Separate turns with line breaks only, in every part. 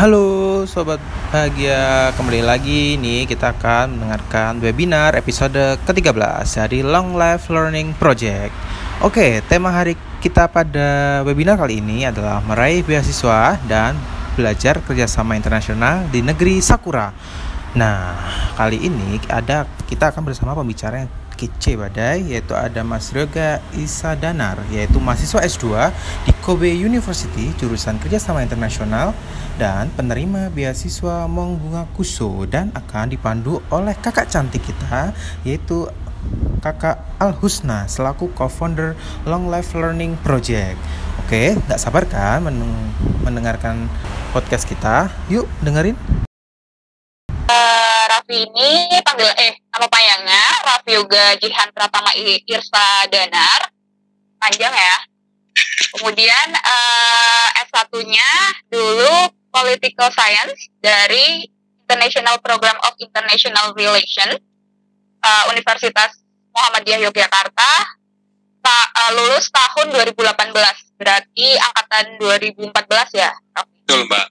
Halo sobat bahagia, kembali lagi nih kita akan mendengarkan webinar episode ke-13 dari Long Life Learning Project. Oke, tema hari kita pada webinar kali ini adalah meraih beasiswa dan belajar kerjasama internasional di negeri Sakura. Nah, kali ini ada kita akan bersama pembicara yang kece badai yaitu ada Mas Ryoga Isadanar yaitu mahasiswa S2 di Kobe University jurusan kerjasama internasional dan penerima beasiswa Mongbunga Kuso dan akan dipandu oleh kakak cantik kita yaitu kakak Al Husna selaku co-founder Long Life Learning Project. Oke, nggak sabar kan mendengarkan podcast kita? Yuk dengerin.
Raffi ini panggil eh nama panjangnya Raffi Yoga Jihan Pratama Irsa Danar. Panjang ya. Kemudian uh, S1-nya dulu Political Science dari International Program of International Relations uh, Universitas Muhammadiyah Yogyakarta. Ta, uh, lulus tahun 2018 berarti angkatan 2014 ya
Betul Mbak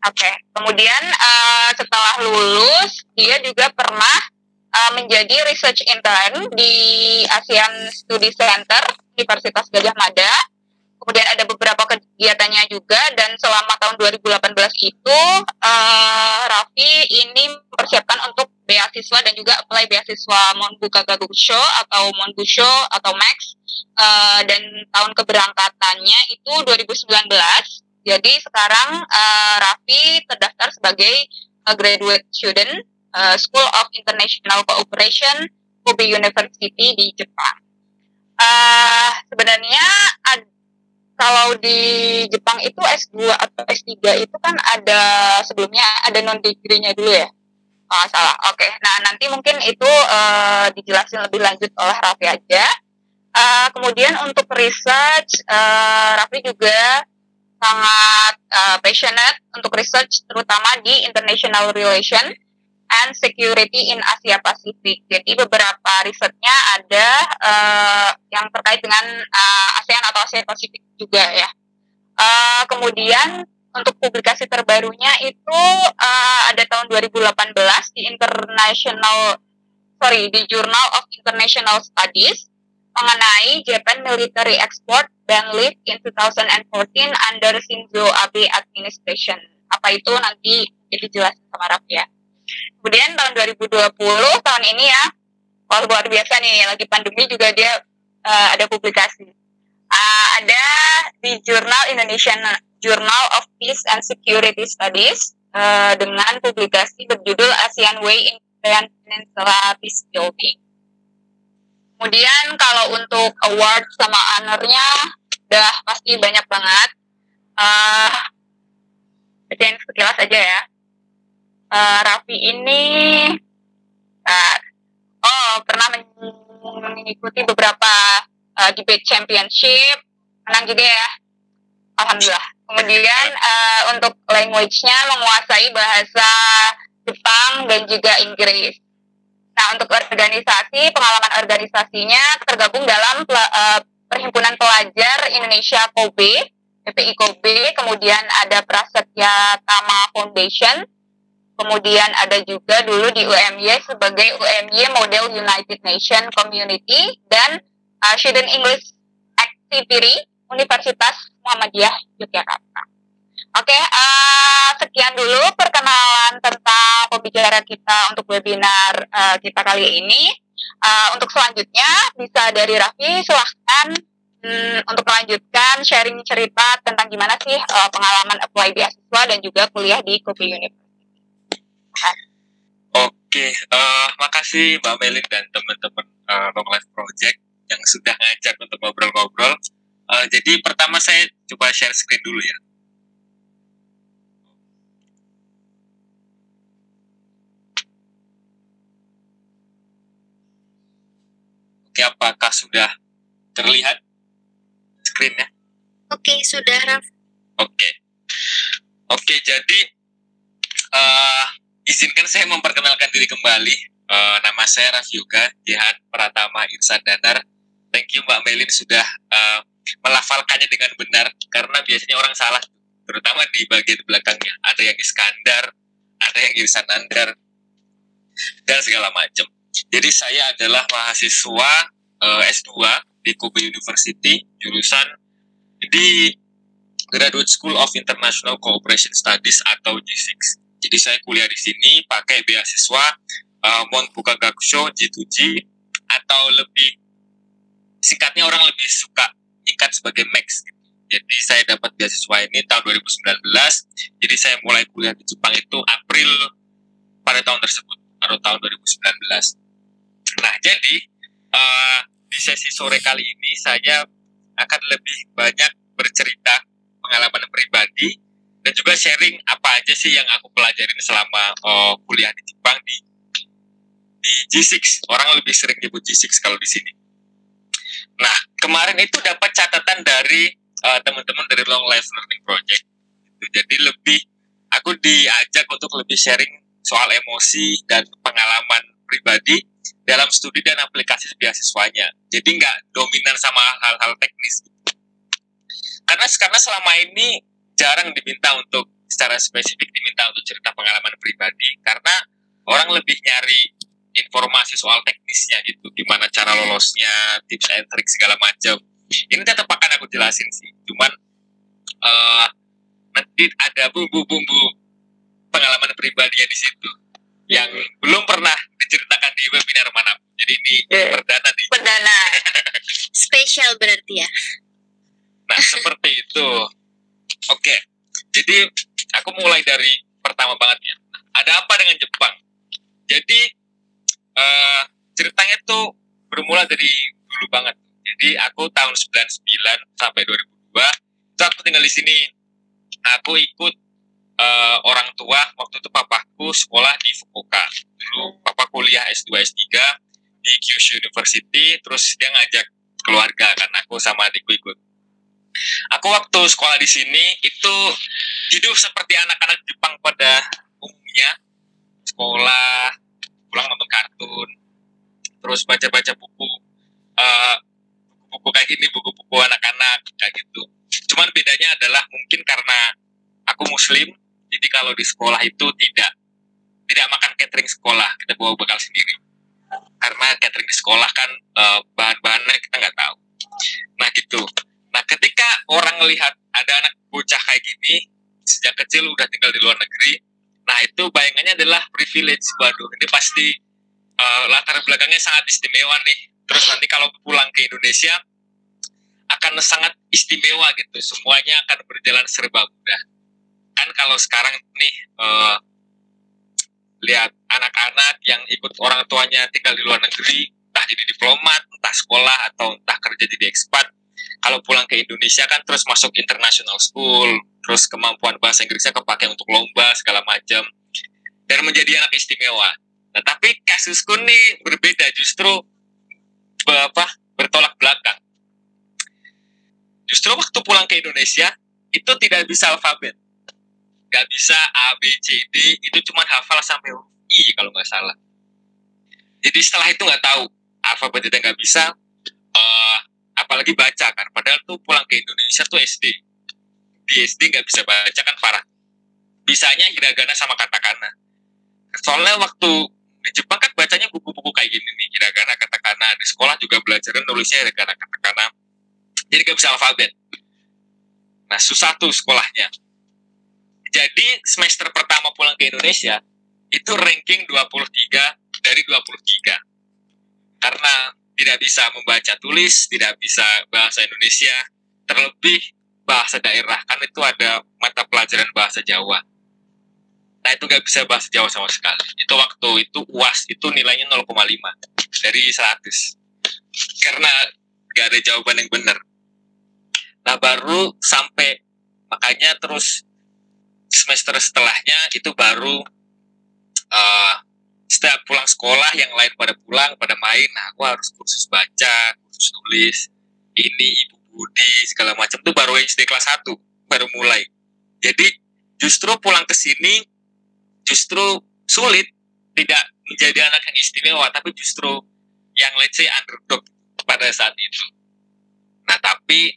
Oke, okay. kemudian uh, setelah lulus dia juga pernah uh, menjadi research intern di ASEAN Study Center Universitas Gajah Mada. Kemudian ada beberapa kegiatannya juga dan selama tahun 2018 itu uh, Raffi ini mempersiapkan untuk beasiswa dan juga apply beasiswa Monbuka Gagusho atau Monbusho atau Max uh, dan tahun keberangkatannya itu 2019 jadi sekarang uh, Raffi terdaftar sebagai uh, graduate student uh, School of International Cooperation Kobe University di Jepang. Uh, sebenarnya ad, kalau di Jepang itu S2 atau S3 itu kan ada sebelumnya ada non degree-nya dulu ya. Oh, salah. Oke. Okay. Nah, nanti mungkin itu uh, dijelasin lebih lanjut oleh Raffi aja. Uh, kemudian untuk research, uh, Raffi juga sangat uh, passionate untuk research terutama di international relation and security in Asia Pacific. Jadi beberapa risetnya ada uh, yang terkait dengan uh, ASEAN atau Asia Pasifik juga ya. Uh, kemudian untuk publikasi terbarunya itu uh, ada tahun 2018 di International sorry di Journal of International Studies mengenai Japan Military Export ban lift in 2014 under Shinzo Abe administration. Apa itu nanti jadi jelas sama Raf ya. Kemudian tahun 2020 tahun ini ya, wah luar biasa nih lagi pandemi juga dia uh, ada publikasi. Uh, ada di Jurnal Indonesian Journal of Peace and Security Studies uh, dengan publikasi berjudul ASEAN Way in Peninsula Peace Building. Kemudian kalau untuk award sama honornya udah pasti banyak banget. Uh, bacain sekilas aja ya. Uh, Raffi ini uh, oh pernah mengikuti beberapa uh, debate championship, menang juga ya. Alhamdulillah. Kemudian uh, untuk language-nya menguasai bahasa Jepang dan juga Inggris. Nah, untuk organisasi, pengalaman organisasinya tergabung dalam uh, Perhimpunan Pelajar Indonesia Kobe, PPI Kobe, kemudian ada Prasetya Tama Foundation, kemudian ada juga dulu di UMY sebagai UMY Model United Nation Community, dan uh, Student English Activity Universitas Muhammadiyah Yogyakarta. Oke, uh, sekian dulu perkenalan tentang pembicara kita untuk webinar uh, kita kali ini. Uh, untuk selanjutnya bisa dari Raffi silahkan um, untuk melanjutkan sharing cerita tentang gimana sih uh, pengalaman apply beasiswa dan juga kuliah di Kopi University.
Oke, uh, makasih Mbak Melin dan teman-teman uh, Long Life Project yang sudah ngajak untuk ngobrol-ngobrol. Uh, jadi pertama saya coba share screen dulu ya. Oke, apakah sudah terlihat screennya?
Oke, sudah, Raf.
Oke. Oke, jadi uh, izinkan saya memperkenalkan diri kembali. Uh, nama saya Raf Yoga, Jihan Pratama Irsan Danar. Thank you Mbak Melin sudah uh, melafalkannya dengan benar, karena biasanya orang salah terutama di bagian belakangnya. Ada yang Iskandar, ada yang Irsan Andar, dan segala macam. Jadi saya adalah mahasiswa uh, S2 di Kobe University, jurusan di Graduate School of International Cooperation Studies atau G6. Jadi saya kuliah di sini pakai beasiswa uh, Monbuka Gakusho G2G atau lebih singkatnya orang lebih suka nyikat sebagai Max. Gitu. Jadi saya dapat beasiswa ini tahun 2019. Jadi saya mulai kuliah di Jepang itu April pada tahun tersebut atau tahun 2019. Nah jadi uh, di sesi sore kali ini saya akan lebih banyak bercerita pengalaman pribadi dan juga sharing apa aja sih yang aku pelajarin selama uh, kuliah di Jepang di di G6 orang lebih sering nyebut G6 kalau di sini. Nah kemarin itu dapat catatan dari uh, teman-teman dari Long Life Learning Project. Jadi lebih aku diajak untuk lebih sharing soal emosi dan pengalaman pribadi dalam studi dan aplikasi beasiswanya. Jadi nggak dominan sama hal-hal teknis. Karena karena selama ini jarang diminta untuk secara spesifik diminta untuk cerita pengalaman pribadi karena orang lebih nyari informasi soal teknisnya gitu gimana cara lolosnya tips and trick segala macam ini tetap akan aku jelasin sih cuman uh, nanti ada bumbu-bumbu pengalaman pribadinya di situ yang belum pernah diceritakan di webinar mana jadi ini yeah. perdana nih
perdana
spesial berarti ya
nah seperti itu Oke, jadi aku mulai dari pertama banget ya. Ada apa dengan Jepang? Jadi uh, ceritanya tuh bermula dari dulu banget. Jadi aku tahun 99 sampai 2002 itu aku tinggal di sini. Aku ikut uh, orang tua waktu itu papaku sekolah di Fukuoka. Dulu papa kuliah S2 S3 di Kyushu University, terus dia ngajak keluarga kan aku sama adikku ikut Aku waktu sekolah di sini itu hidup seperti anak-anak Jepang pada umumnya. Sekolah, pulang nonton kartun, terus baca-baca buku, uh, buku-buku kayak gini, buku-buku anak-anak kayak gitu. Cuman bedanya adalah mungkin karena aku muslim, kalau di sekolah itu tidak tidak makan catering sekolah, kita bawa bekal sendiri. Karena catering di sekolah kan uh, bahan-bahannya kita nggak tahu. Nah gitu Nah, ketika orang melihat ada anak bocah kayak gini, sejak kecil udah tinggal di luar negeri, nah itu bayangannya adalah privilege. Waduh, ini pasti uh, latar belakangnya sangat istimewa nih. Terus nanti kalau pulang ke Indonesia, akan sangat istimewa gitu. Semuanya akan berjalan serba mudah. Kan kalau sekarang nih, uh, lihat anak-anak yang ikut orang tuanya tinggal di luar negeri, entah jadi diplomat, entah sekolah, atau entah kerja jadi ekspat, kalau pulang ke Indonesia kan terus masuk international school, terus kemampuan bahasa Inggrisnya kepake untuk lomba segala macam dan menjadi anak istimewa. Nah, tapi kasusku nih berbeda justru apa bertolak belakang. Justru waktu pulang ke Indonesia itu tidak bisa alfabet, nggak bisa A B C D, itu cuma hafal sampai I kalau nggak salah. Jadi setelah itu nggak tahu alfabet itu nggak bisa, uh, apalagi baca kan. Padahal tuh pulang ke Indonesia tuh SD di SD nggak bisa baca kan parah bisanya hiragana sama katakana. Soalnya waktu di Jepang kan bacanya buku-buku kayak gini nih. Hiragana katakana. Di sekolah juga belajar nulisnya hiragana katakana. Jadi nggak bisa alfabet. Nah susah tuh sekolahnya jadi semester pertama pulang ke Indonesia itu ranking 23 dari 23 karena tidak bisa membaca tulis, tidak bisa bahasa Indonesia, terlebih bahasa daerah kan itu ada mata pelajaran bahasa Jawa. Nah itu nggak bisa bahasa Jawa sama sekali. Itu waktu itu uas itu nilainya 0,5 dari 100 karena nggak ada jawaban yang benar. Nah baru sampai makanya terus semester setelahnya itu baru uh, setiap pulang sekolah yang lain pada pulang pada main nah aku harus kursus baca kursus tulis ini ibu budi segala macam. Tuh baru SD kelas 1 baru mulai. Jadi justru pulang ke sini justru sulit tidak menjadi anak yang istimewa tapi justru yang let's say underdog pada saat itu. Nah tapi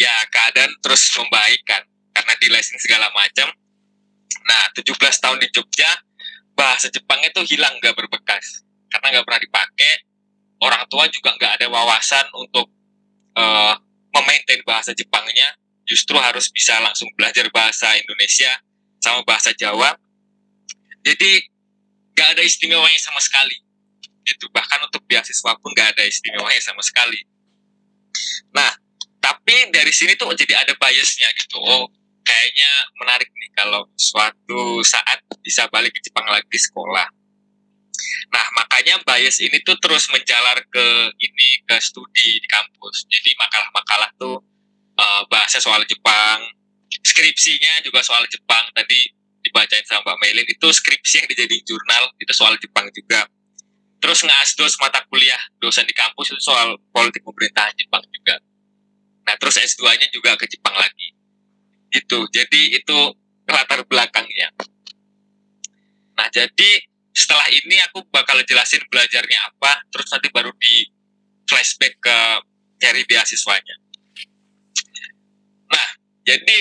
ya keadaan terus membaik kan karena study lesson segala macam. Nah, 17 tahun di Jogja, bahasa Jepangnya tuh hilang nggak berbekas karena nggak pernah dipakai. Orang tua juga nggak ada wawasan untuk uh, memaintain bahasa Jepangnya. Justru harus bisa langsung belajar bahasa Indonesia sama bahasa Jawa. Jadi nggak ada istimewanya sama sekali. Gitu. Bahkan untuk beasiswa pun nggak ada istimewanya sama sekali. Nah, tapi dari sini tuh jadi ada biasnya gitu. Oh, kayaknya menarik nih kalau suatu saat bisa balik ke Jepang lagi sekolah. Nah, makanya bias ini tuh terus menjalar ke ini ke studi di kampus. Jadi makalah-makalah tuh uh, bahasa soal Jepang, skripsinya juga soal Jepang. Tadi dibacain sama Mbak Melin itu skripsi yang dijadiin jurnal itu soal Jepang juga. Terus ngasdos mata kuliah dosen di kampus itu soal politik pemerintahan Jepang juga. Nah, terus S2-nya juga ke Jepang lagi. Gitu. Jadi itu latar belakangnya. Nah, jadi setelah ini aku bakal jelasin belajarnya apa, terus nanti baru di flashback ke cari beasiswanya. Nah, jadi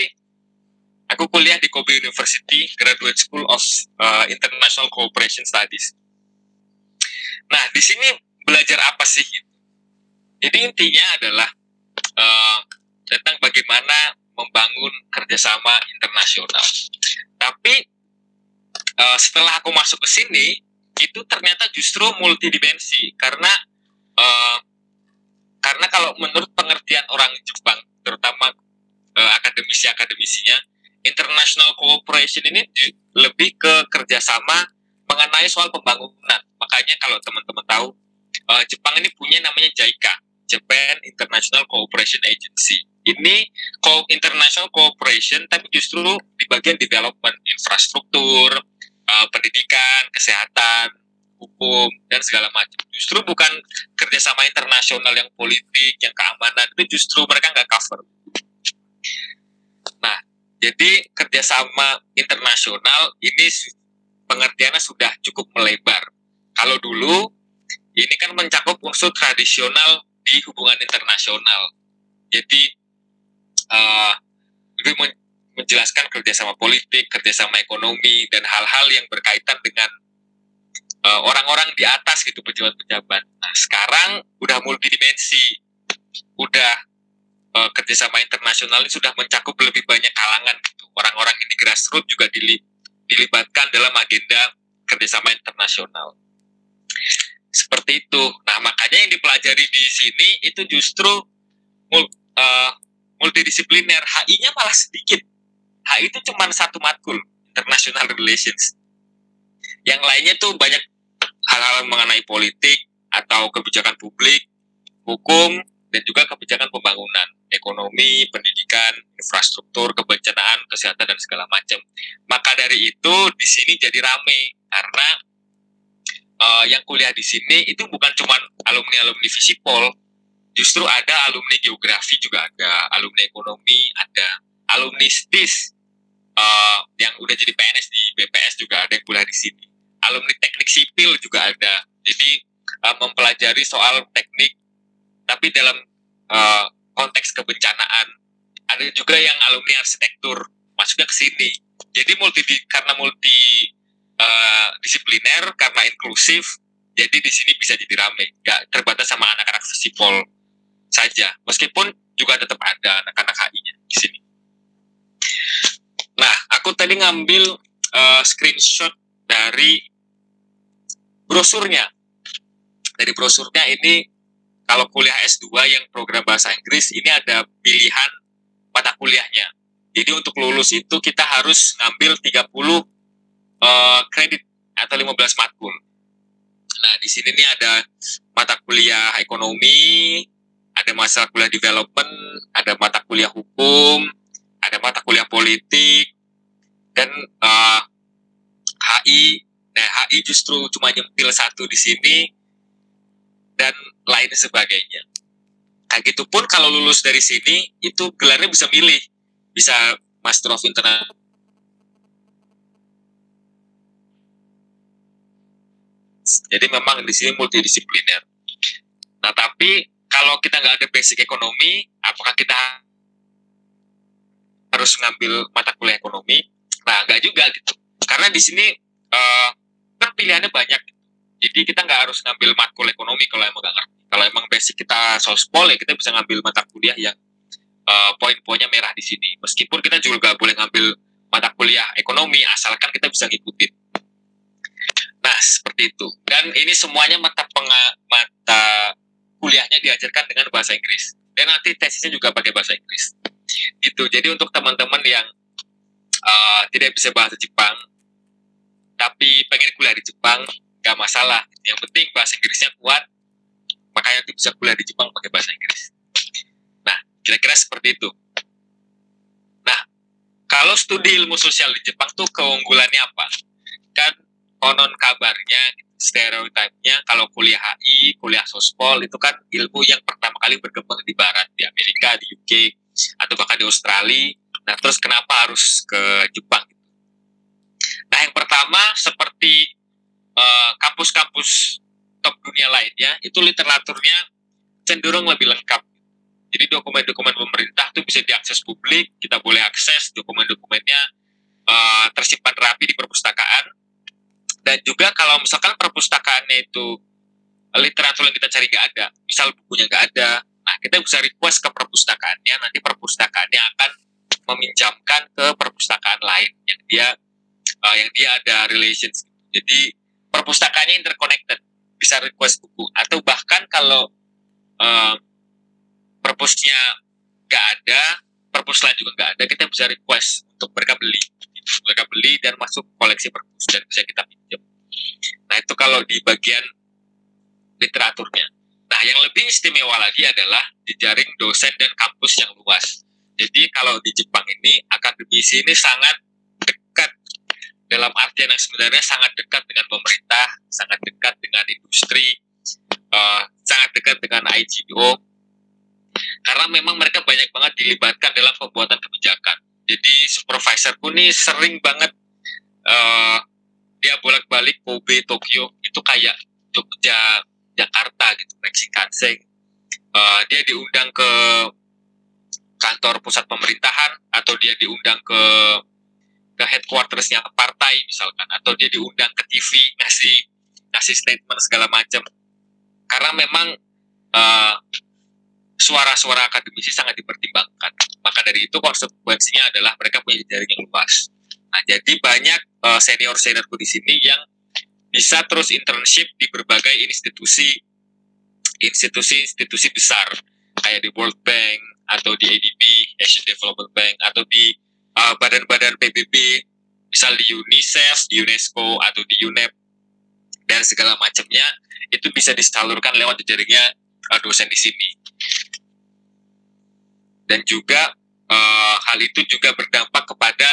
aku kuliah di Kobe University Graduate School of uh, International Cooperation Studies. Nah, di sini belajar apa sih? Jadi intinya adalah uh, tentang bagaimana membangun kerjasama internasional. Tapi uh, setelah aku masuk ke sini, itu ternyata justru multidimensi karena uh, karena kalau menurut pengertian orang Jepang, terutama uh, akademisi-akademisinya, international cooperation ini lebih ke kerjasama mengenai soal pembangunan. Makanya kalau teman-teman tahu, uh, Jepang ini punya namanya JICA, Japan International Cooperation Agency. Ini co international cooperation, tapi justru di bagian development infrastruktur, uh, pendidikan, kesehatan, hukum dan segala macam. Justru bukan kerjasama internasional yang politik, yang keamanan itu justru mereka nggak cover. Nah, jadi kerjasama internasional ini pengertiannya sudah cukup melebar. Kalau dulu ini kan mencakup unsur tradisional di hubungan internasional. Jadi uh, lebih menjelaskan kerjasama politik, kerjasama ekonomi, dan hal-hal yang berkaitan dengan uh, orang-orang di atas gitu pejabat-pejabat. Nah, sekarang udah multidimensi, udah uh, kerjasama internasional ini sudah mencakup lebih banyak kalangan gitu. Orang-orang ini grassroots juga dilibatkan dalam agenda kerjasama internasional seperti itu. Nah, makanya yang dipelajari di sini itu justru uh, multidisipliner. HI-nya malah sedikit. HI itu cuma satu matkul, International Relations. Yang lainnya tuh banyak hal-hal mengenai politik atau kebijakan publik, hukum, dan juga kebijakan pembangunan, ekonomi, pendidikan, infrastruktur, kebencanaan, kesehatan, dan segala macam. Maka dari itu di sini jadi rame karena uh, yang kuliah di sini itu bukan cuma alumni alumni Visipol, justru ada alumni geografi juga ada, alumni ekonomi ada, alumni STIS uh, yang udah jadi PNS di BPS juga ada yang kuliah di sini, alumni teknik sipil juga ada, jadi uh, mempelajari soal teknik, tapi dalam uh, konteks kebencanaan. Ada juga yang alumni arsitektur masuknya ke sini, jadi multi karena multi uh, disipliner karena inklusif jadi di sini bisa jadi rame. Nggak terbatas sama anak-anak sipol saja. Meskipun juga tetap ada anak-anak HI-nya di sini. Nah aku tadi ngambil uh, screenshot dari brosurnya. Dari brosurnya ini kalau kuliah S2 yang program bahasa Inggris ini ada pilihan mata kuliahnya. Jadi untuk lulus itu kita harus ngambil 30 uh, kredit atau 15 matkul. Nah, di sini nih ada mata kuliah ekonomi, ada mata kuliah development, ada mata kuliah hukum, ada mata kuliah politik, dan uh, eh, HI. Nah, HI justru cuma nyempil satu di sini, dan lain sebagainya. Nah, gitu pun kalau lulus dari sini, itu gelarnya bisa milih. Bisa Master of International Jadi memang di sini multidisipliner. Nah tapi kalau kita nggak ada basic ekonomi, apakah kita harus ngambil mata kuliah ekonomi. Nah, enggak juga gitu. Karena di sini uh, kan pilihannya banyak. Jadi kita nggak harus ngambil matkul ekonomi kalau emang nggak ngerti. Kalau emang basic kita sospol ya kita bisa ngambil mata kuliah yang uh, poin-poinnya merah di sini. Meskipun kita juga nggak boleh ngambil mata kuliah ekonomi asalkan kita bisa ngikutin. Nah, seperti itu. Dan ini semuanya mata penga mata kuliahnya diajarkan dengan bahasa Inggris. Dan nanti tesisnya juga pakai bahasa Inggris. Gitu. Jadi untuk teman-teman yang uh, tidak bisa bahasa Jepang, tapi pengen kuliah di Jepang, nggak masalah. Yang penting bahasa Inggrisnya kuat, makanya nanti bisa kuliah di Jepang pakai bahasa Inggris. Nah, kira-kira seperti itu. Nah, kalau studi ilmu sosial di Jepang tuh keunggulannya apa? Kan konon kabarnya stereotipnya kalau kuliah HI, kuliah sospol itu kan ilmu yang pertama kali berkembang di barat, di Amerika, di UK, atau bahkan di Australia. Nah, terus kenapa harus ke Jepang? Nah, yang pertama seperti eh, kampus-kampus uh, top dunia lainnya, itu literaturnya cenderung lebih lengkap. Jadi dokumen-dokumen pemerintah itu bisa diakses publik, kita boleh akses dokumen-dokumennya uh, tersimpan rapi di perpustakaan dan juga kalau misalkan perpustakaannya itu literatur yang kita cari gak ada, misal bukunya gak ada, nah kita bisa request ke perpustakaannya, nanti perpustakaannya akan meminjamkan ke perpustakaan lain yang dia uh, yang dia ada relations. Jadi perpustakaannya interconnected, bisa request buku atau bahkan kalau uh, perpusnya gak ada, perpus lain juga gak ada, kita bisa request untuk mereka beli mereka beli dan masuk koleksi perpus dan bisa kita pinjam. Nah itu kalau di bagian literaturnya. Nah yang lebih istimewa lagi adalah jejaring dosen dan kampus yang luas. Jadi kalau di Jepang ini akademisi ini sangat dekat dalam artian yang sebenarnya sangat dekat dengan pemerintah, sangat dekat dengan industri, uh, sangat dekat dengan IGO, karena memang mereka banyak banget dilibatkan dalam pembuatan kebijakan jadi supervisor pun nih sering banget uh, dia bolak-balik Kobe Tokyo itu kayak Jogja Jakarta gitu naik uh, dia diundang ke kantor pusat pemerintahan atau dia diundang ke ke headquartersnya partai misalkan atau dia diundang ke TV ngasih ngasih statement segala macam. Karena memang uh, suara-suara akademisi sangat dipertimbangkan. Maka dari itu konsekuensinya adalah mereka punya jaring yang luas. Nah, jadi banyak uh, senior-seniorku di sini yang bisa terus internship di berbagai institusi institusi-institusi besar kayak di World Bank atau di ADB, Asian Development Bank atau di uh, badan-badan PBB, misal di UNICEF, di UNESCO atau di UNEP dan segala macamnya itu bisa disalurkan lewat jaringnya uh, dosen di sini dan juga uh, hal itu juga berdampak kepada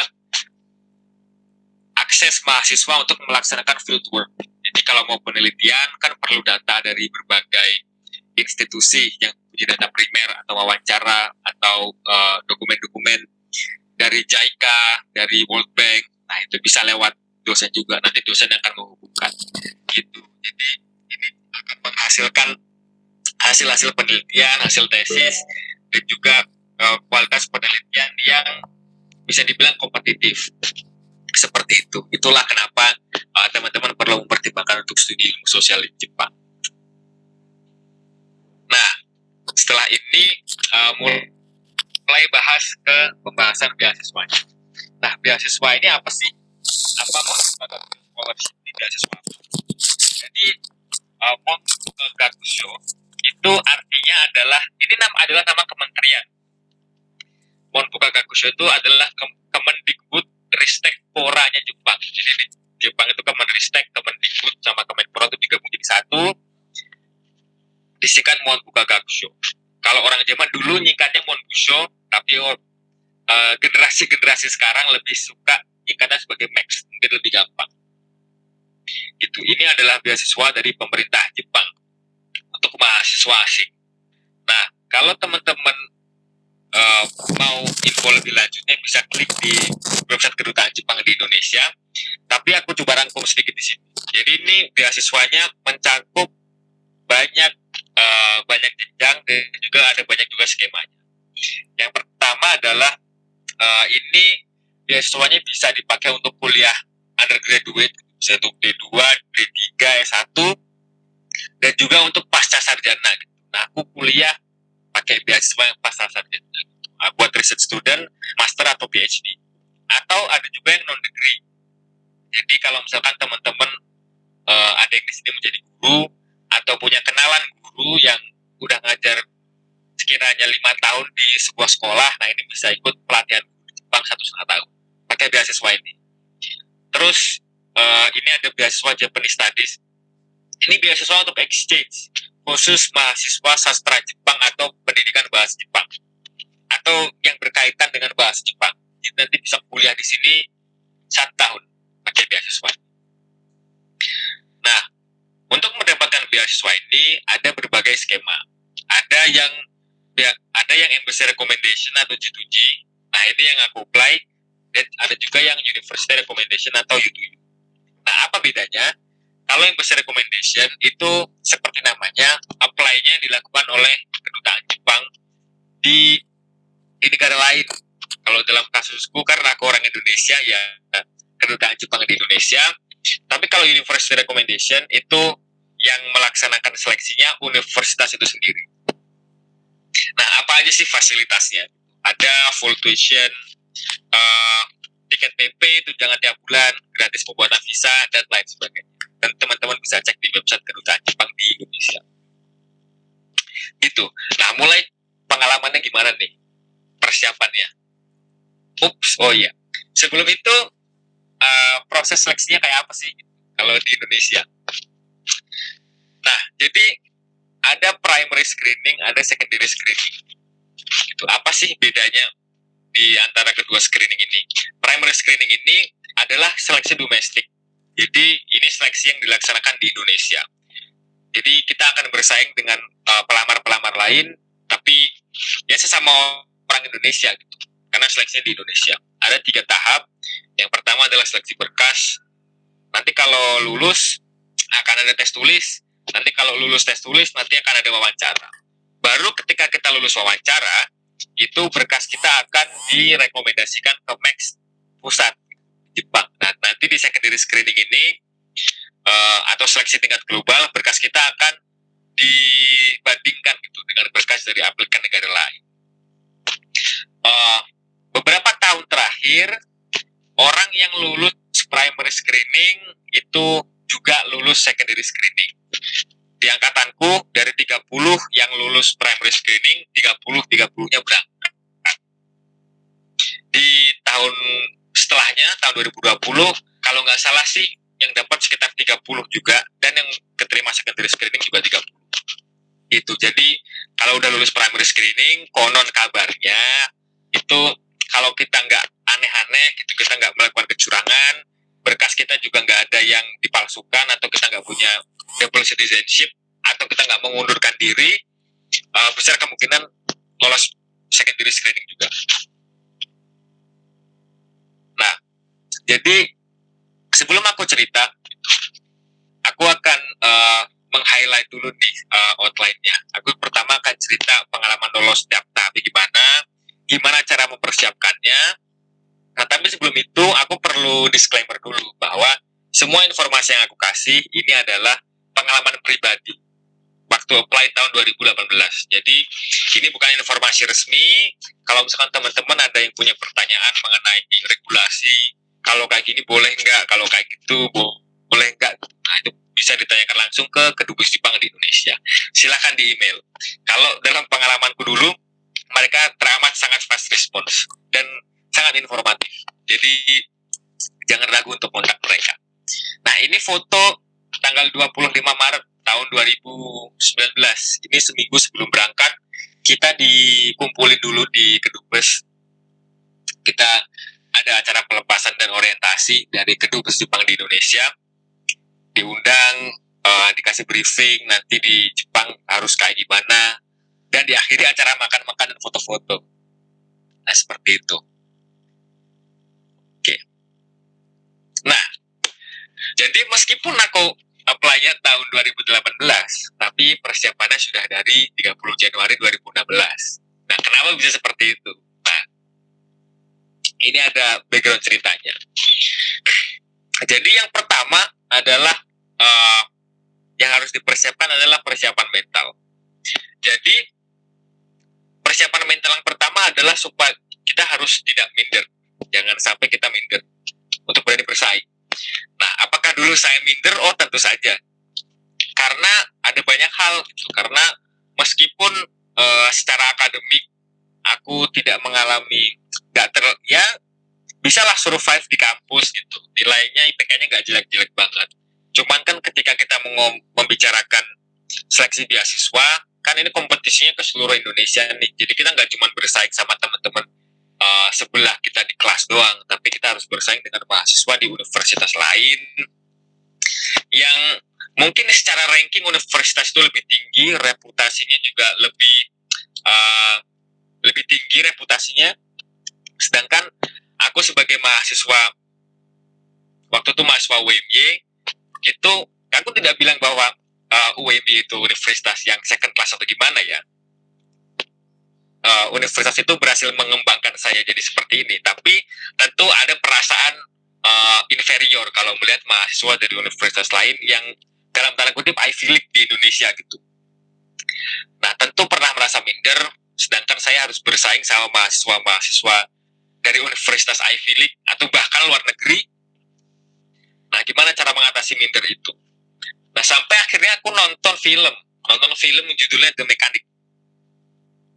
akses mahasiswa untuk melaksanakan field work. Jadi kalau mau penelitian kan perlu data dari berbagai institusi yang punya data primer atau wawancara atau eh, dokumen-dokumen uh, dari JICA, dari World Bank. Nah itu bisa lewat dosen juga. Nanti dosen yang akan menghubungkan. Gitu. Jadi ini akan menghasilkan hasil-hasil penelitian, hasil tesis, dan juga uh, kualitas penelitian yang bisa dibilang kompetitif. Seperti itu. Itulah kenapa uh, teman-teman perlu mempertimbangkan untuk studi ilmu sosial di Jepang. Nah setelah ini uh, mulai bahas ke pembahasan beasiswa. Nah beasiswa ini apa sih? Apa maksud scholarship di beasiswa? Jadi uh, itu artinya adalah ini adalah nama kementerian Monpuka Gakusho itu adalah Kemendikbud Ristek Poranya Jepang. Jadi di Jepang itu Kemenristek, Kemendikbud sama Kemenpora itu digabung jadi satu. Disingkat Monpuka Gakusho. Kalau orang Jepang dulu nyingkatnya Monbusho, tapi generasi uh, generasi-generasi sekarang lebih suka nyingkatnya sebagai Max, mungkin lebih gampang. Gitu. Ini adalah beasiswa dari pemerintah Jepang untuk mahasiswa asing. Nah, kalau teman-teman uh, mau info lebih lanjutnya bisa klik di website kedutaan Jepang di Indonesia. Tapi aku coba rangkum sedikit di sini. Jadi ini beasiswanya mencakup banyak uh, banyak jenjang dan juga ada banyak juga skemanya. Yang pertama adalah eh, ini beasiswanya bisa dipakai untuk kuliah undergraduate, bisa untuk D2, D3, S1, dan juga untuk pasca sarjana. Gitu. Nah, aku kuliah pakai beasiswa yang pasca sarjana. Gitu. Nah, buat research student, master atau PhD. Atau ada juga yang non degree. Jadi kalau misalkan teman-teman uh, ada yang di sini menjadi guru atau punya kenalan guru yang udah ngajar sekiranya lima tahun di sebuah sekolah, nah ini bisa ikut pelatihan Jepang satu setengah tahun pakai beasiswa ini. Terus uh, ini ada beasiswa Japanese Studies. Ini beasiswa untuk exchange khusus mahasiswa sastra Jepang atau pendidikan bahasa Jepang atau yang berkaitan dengan bahasa Jepang. Jadi nanti bisa kuliah di sini satu tahun pakai beasiswa. Nah, untuk mendapatkan beasiswa ini ada berbagai skema. Ada yang ya, ada yang embassy recommendation atau G2G. Nah, ini yang aku apply. Dan ada juga yang university recommendation atau U2U. Nah, apa bedanya? Kalau embassy recommendation itu seperti namanya, apply-nya dilakukan oleh kedutaan Jepang di di negara lain. Kalau dalam kasusku karena aku orang Indonesia ya kedutaan Jepang di Indonesia. Tapi kalau university recommendation itu yang melaksanakan seleksinya universitas itu sendiri. Nah, apa aja sih fasilitasnya? Ada full tuition, uh, tiket PP tunjangan tiap bulan, gratis pembuatan visa, dan lain sebagainya. Dan teman-teman bisa cek di website kedutaan Jepang di Indonesia. Gitu. Nah, mulai pengalamannya gimana nih? Persiapannya. Ups, oh iya. Sebelum itu, uh, proses seleksinya kayak apa sih kalau di Indonesia? Nah, jadi ada primary screening, ada secondary screening. Itu apa sih bedanya di antara kedua screening ini. Primary screening ini adalah seleksi domestik. Jadi ini seleksi yang dilaksanakan di Indonesia. Jadi kita akan bersaing dengan uh, pelamar-pelamar lain, tapi ya sesama orang Indonesia gitu. Karena seleksinya di Indonesia. Ada tiga tahap. Yang pertama adalah seleksi berkas. Nanti kalau lulus akan ada tes tulis. Nanti kalau lulus tes tulis nanti akan ada wawancara. Baru ketika kita lulus wawancara, itu berkas kita akan direkomendasikan ke Max pusat Jepang. Nah, nanti di secondary screening ini uh, atau seleksi tingkat global berkas kita akan dibandingkan gitu dengan berkas dari aplikan negara lain. Uh, beberapa tahun terakhir orang yang lulus primary screening itu juga lulus secondary screening di angkatanku dari 30 yang lulus primary screening 30 30 nya berangkat di tahun setelahnya tahun 2020 kalau nggak salah sih yang dapat sekitar 30 juga dan yang keterima secondary screening juga 30 itu jadi kalau udah lulus primary screening konon kabarnya itu kalau kita nggak aneh-aneh gitu kita nggak melakukan kecurangan berkas kita juga nggak ada yang dipalsukan atau kita nggak punya double citizenship atau kita nggak mengundurkan diri uh, besar kemungkinan lolos secondary screening juga. Nah, jadi sebelum aku cerita, aku akan uh, meng-highlight dulu nih uh, outline-nya. Aku pertama akan cerita pengalaman lolos setiap tahap gimana, gimana cara mempersiapkannya. Nah, tapi sebelum itu aku perlu disclaimer dulu bahwa semua informasi yang aku kasih ini adalah pengalaman pribadi waktu apply tahun 2018. Jadi ini bukan informasi resmi. Kalau misalkan teman-teman ada yang punya pertanyaan mengenai regulasi, kalau kayak gini boleh nggak, kalau kayak gitu boleh nggak, nah itu bisa ditanyakan langsung ke kedubes Jepang di Indonesia. Silahkan di email. Kalau dalam pengalamanku dulu, mereka teramat sangat fast response dan sangat informatif. Jadi jangan ragu untuk kontak mereka. Nah ini foto tanggal 25 Maret tahun 2019. Ini seminggu sebelum berangkat, kita dikumpulin dulu di Kedubes. Kita ada acara pelepasan dan orientasi dari Kedubes Jepang di Indonesia. Diundang, uh, dikasih briefing, nanti di Jepang harus kayak gimana. Dan diakhiri acara makan-makan dan foto-foto. Nah, seperti itu. Oke. Nah, jadi meskipun aku apply-nya tahun 2018, tapi persiapannya sudah dari 30 Januari 2016. Nah, kenapa bisa seperti itu? Ini ada background ceritanya. Jadi yang pertama adalah uh, yang harus dipersiapkan adalah persiapan mental. Jadi persiapan mental yang pertama adalah supaya kita harus tidak minder. Jangan sampai kita minder untuk berani bersaing. Nah, apakah dulu saya minder? Oh, tentu saja. Karena ada banyak hal. Gitu. Karena meskipun uh, secara akademik aku tidak mengalami nggak ter ya bisalah survive di kampus gitu. Nilainya IPK-nya nggak jelek-jelek banget. Cuman kan ketika kita mau membicarakan seleksi beasiswa kan ini kompetisinya ke seluruh Indonesia nih. Jadi kita nggak cuma bersaing sama teman-teman uh, sebelah kita di kelas doang tapi kita harus bersaing dengan mahasiswa di universitas lain. Yang mungkin secara ranking universitas itu lebih tinggi reputasinya juga lebih uh, lebih tinggi reputasinya sedangkan aku sebagai mahasiswa waktu itu mahasiswa UMY itu aku tidak bilang bahwa uh, UMY itu universitas yang second class atau gimana ya. Uh, universitas itu berhasil mengembangkan saya jadi seperti ini. Tapi tentu ada perasaan uh, inferior kalau melihat mahasiswa dari universitas lain yang dalam tanda kutip Ivy League di Indonesia gitu. Nah tentu pernah merasa minder sedangkan saya harus bersaing sama mahasiswa-mahasiswa dari universitas Ivy League atau bahkan luar negeri. Nah, gimana cara mengatasi minder itu? Nah, sampai akhirnya aku nonton film, nonton film judulnya The Mechanic.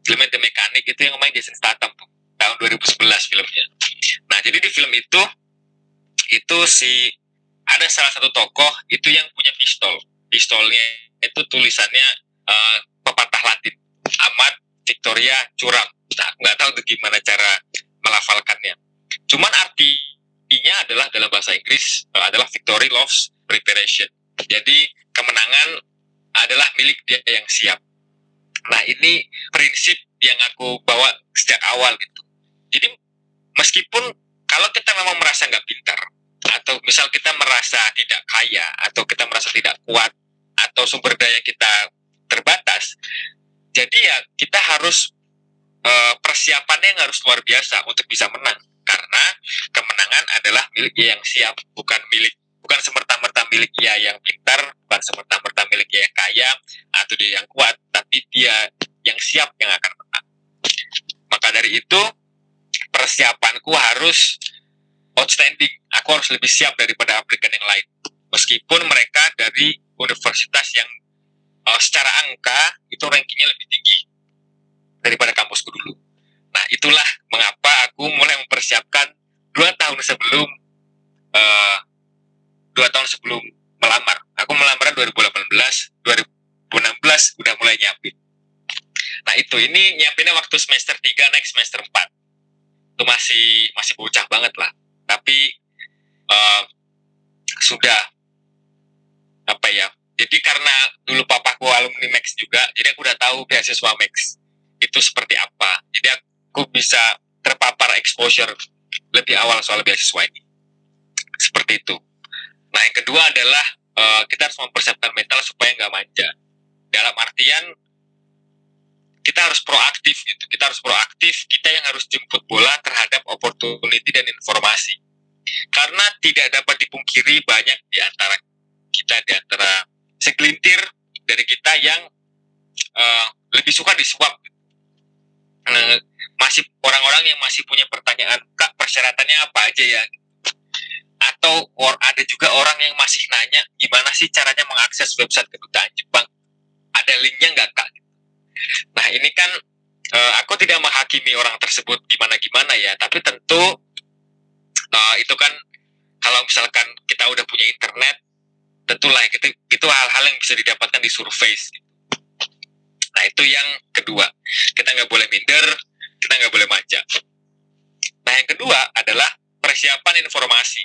Filmnya The Mechanic itu yang main Jason Statham tahun 2011 filmnya. Nah, jadi di film itu itu si ada salah satu tokoh itu yang punya pistol. Pistolnya itu tulisannya uh, pepatah Latin. Amat Victoria curang. Nah, nggak tahu tuh gimana cara melafalkannya. Cuman artinya adalah dalam bahasa Inggris eh, adalah victory loves preparation. Jadi kemenangan adalah milik dia yang siap. Nah ini prinsip yang aku bawa sejak awal gitu. Jadi meskipun kalau kita memang merasa nggak pintar atau misal kita merasa tidak kaya atau kita merasa tidak kuat atau sumber daya kita terbatas, jadi ya kita harus uh, persiapannya yang harus luar biasa untuk bisa menang. Karena kemenangan adalah milik yang siap bukan milik bukan semerta-merta milik dia yang pintar bukan semerta-merta milik dia yang kaya atau dia yang kuat tapi dia yang siap yang akan menang. Maka dari itu persiapanku harus outstanding. Aku harus lebih siap daripada aplikan yang lain. Meskipun mereka dari universitas yang uh, secara angka itu rankingnya lebih tinggi daripada kampusku dulu. Nah itulah mengapa aku mulai mempersiapkan dua tahun sebelum uh, dua tahun sebelum melamar. Aku melamar 2018, 2016 udah mulai nyiapin. Nah itu ini nyiapinnya waktu semester 3 naik semester 4 itu masih masih bocah banget lah. Tapi uh, sudah apa ya jadi karena dulu papaku alumni Max juga jadi aku udah tahu beasiswa Max itu seperti apa. Jadi aku bisa terpapar exposure lebih awal soal beasiswa ini. Seperti itu. Nah yang kedua adalah uh, kita harus mempersiapkan mental supaya nggak manja. Dalam artian kita harus proaktif gitu. Kita harus proaktif kita yang harus jemput bola terhadap opportunity dan informasi. Karena tidak dapat dipungkiri banyak di antara kita di antara segelintir dari kita yang uh, lebih suka disuap. Uh, masih orang-orang yang masih punya pertanyaan, kak persyaratannya apa aja ya? Atau or, ada juga orang yang masih nanya gimana sih caranya mengakses website kedutaan Jepang? Ada linknya nggak kak? Nah ini kan uh, aku tidak menghakimi orang tersebut gimana-gimana ya, tapi tentu uh, itu kan kalau misalkan kita udah punya internet tentulah itu itu hal-hal yang bisa didapatkan di survei nah itu yang kedua. Kita nggak boleh minder kita nggak boleh manja. Nah yang kedua adalah persiapan informasi.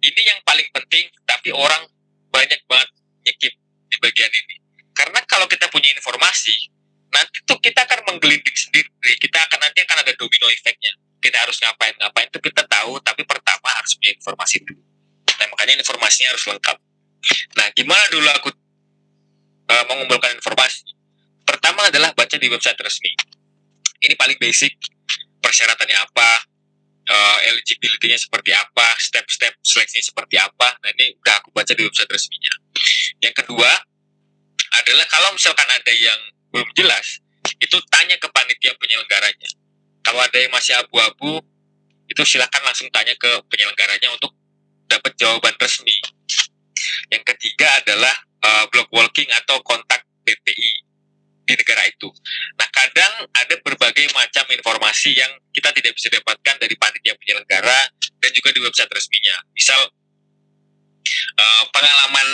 Ini yang paling penting tapi orang banyak banget nyekip di bagian ini. Karena kalau kita punya informasi nanti tuh kita akan menggelinding sendiri. Kita akan nanti akan ada domino efeknya kita harus ngapain ngapain itu kita tahu tapi pertama harus punya informasi dulu. Nah, makanya informasinya harus lengkap. Nah, gimana dulu aku uh, mengumpulkan informasi? Pertama adalah baca di website resmi. Ini paling basic persyaratannya apa, uh, eligibility-nya seperti apa, step-step seleksinya seperti apa. Nah ini udah aku baca di website resminya. Yang kedua adalah kalau misalkan ada yang belum jelas, itu tanya ke panitia penyelenggaranya. Kalau ada yang masih abu-abu, itu silakan langsung tanya ke penyelenggaranya untuk dapat jawaban resmi. Yang ketiga adalah uh, block walking atau kontak PPI di negara itu. Nah, kadang ada berbagai macam informasi yang kita tidak bisa dapatkan dari panitia penyelenggara dan juga di website resminya. Misal uh, pengalaman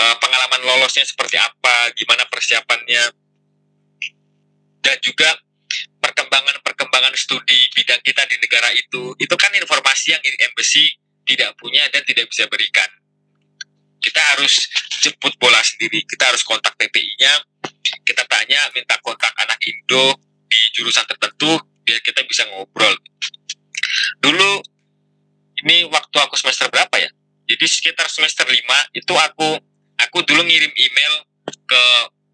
uh, pengalaman lolosnya seperti apa, gimana persiapannya, dan juga perkembangan-perkembangan studi bidang kita di negara itu. Itu kan informasi yang embassy tidak punya dan tidak bisa berikan kita harus jemput bola sendiri. Kita harus kontak PPI-nya kita tanya minta kontak anak Indo di jurusan tertentu biar kita bisa ngobrol. Dulu ini waktu aku semester berapa ya? Jadi sekitar semester 5 itu aku aku dulu ngirim email ke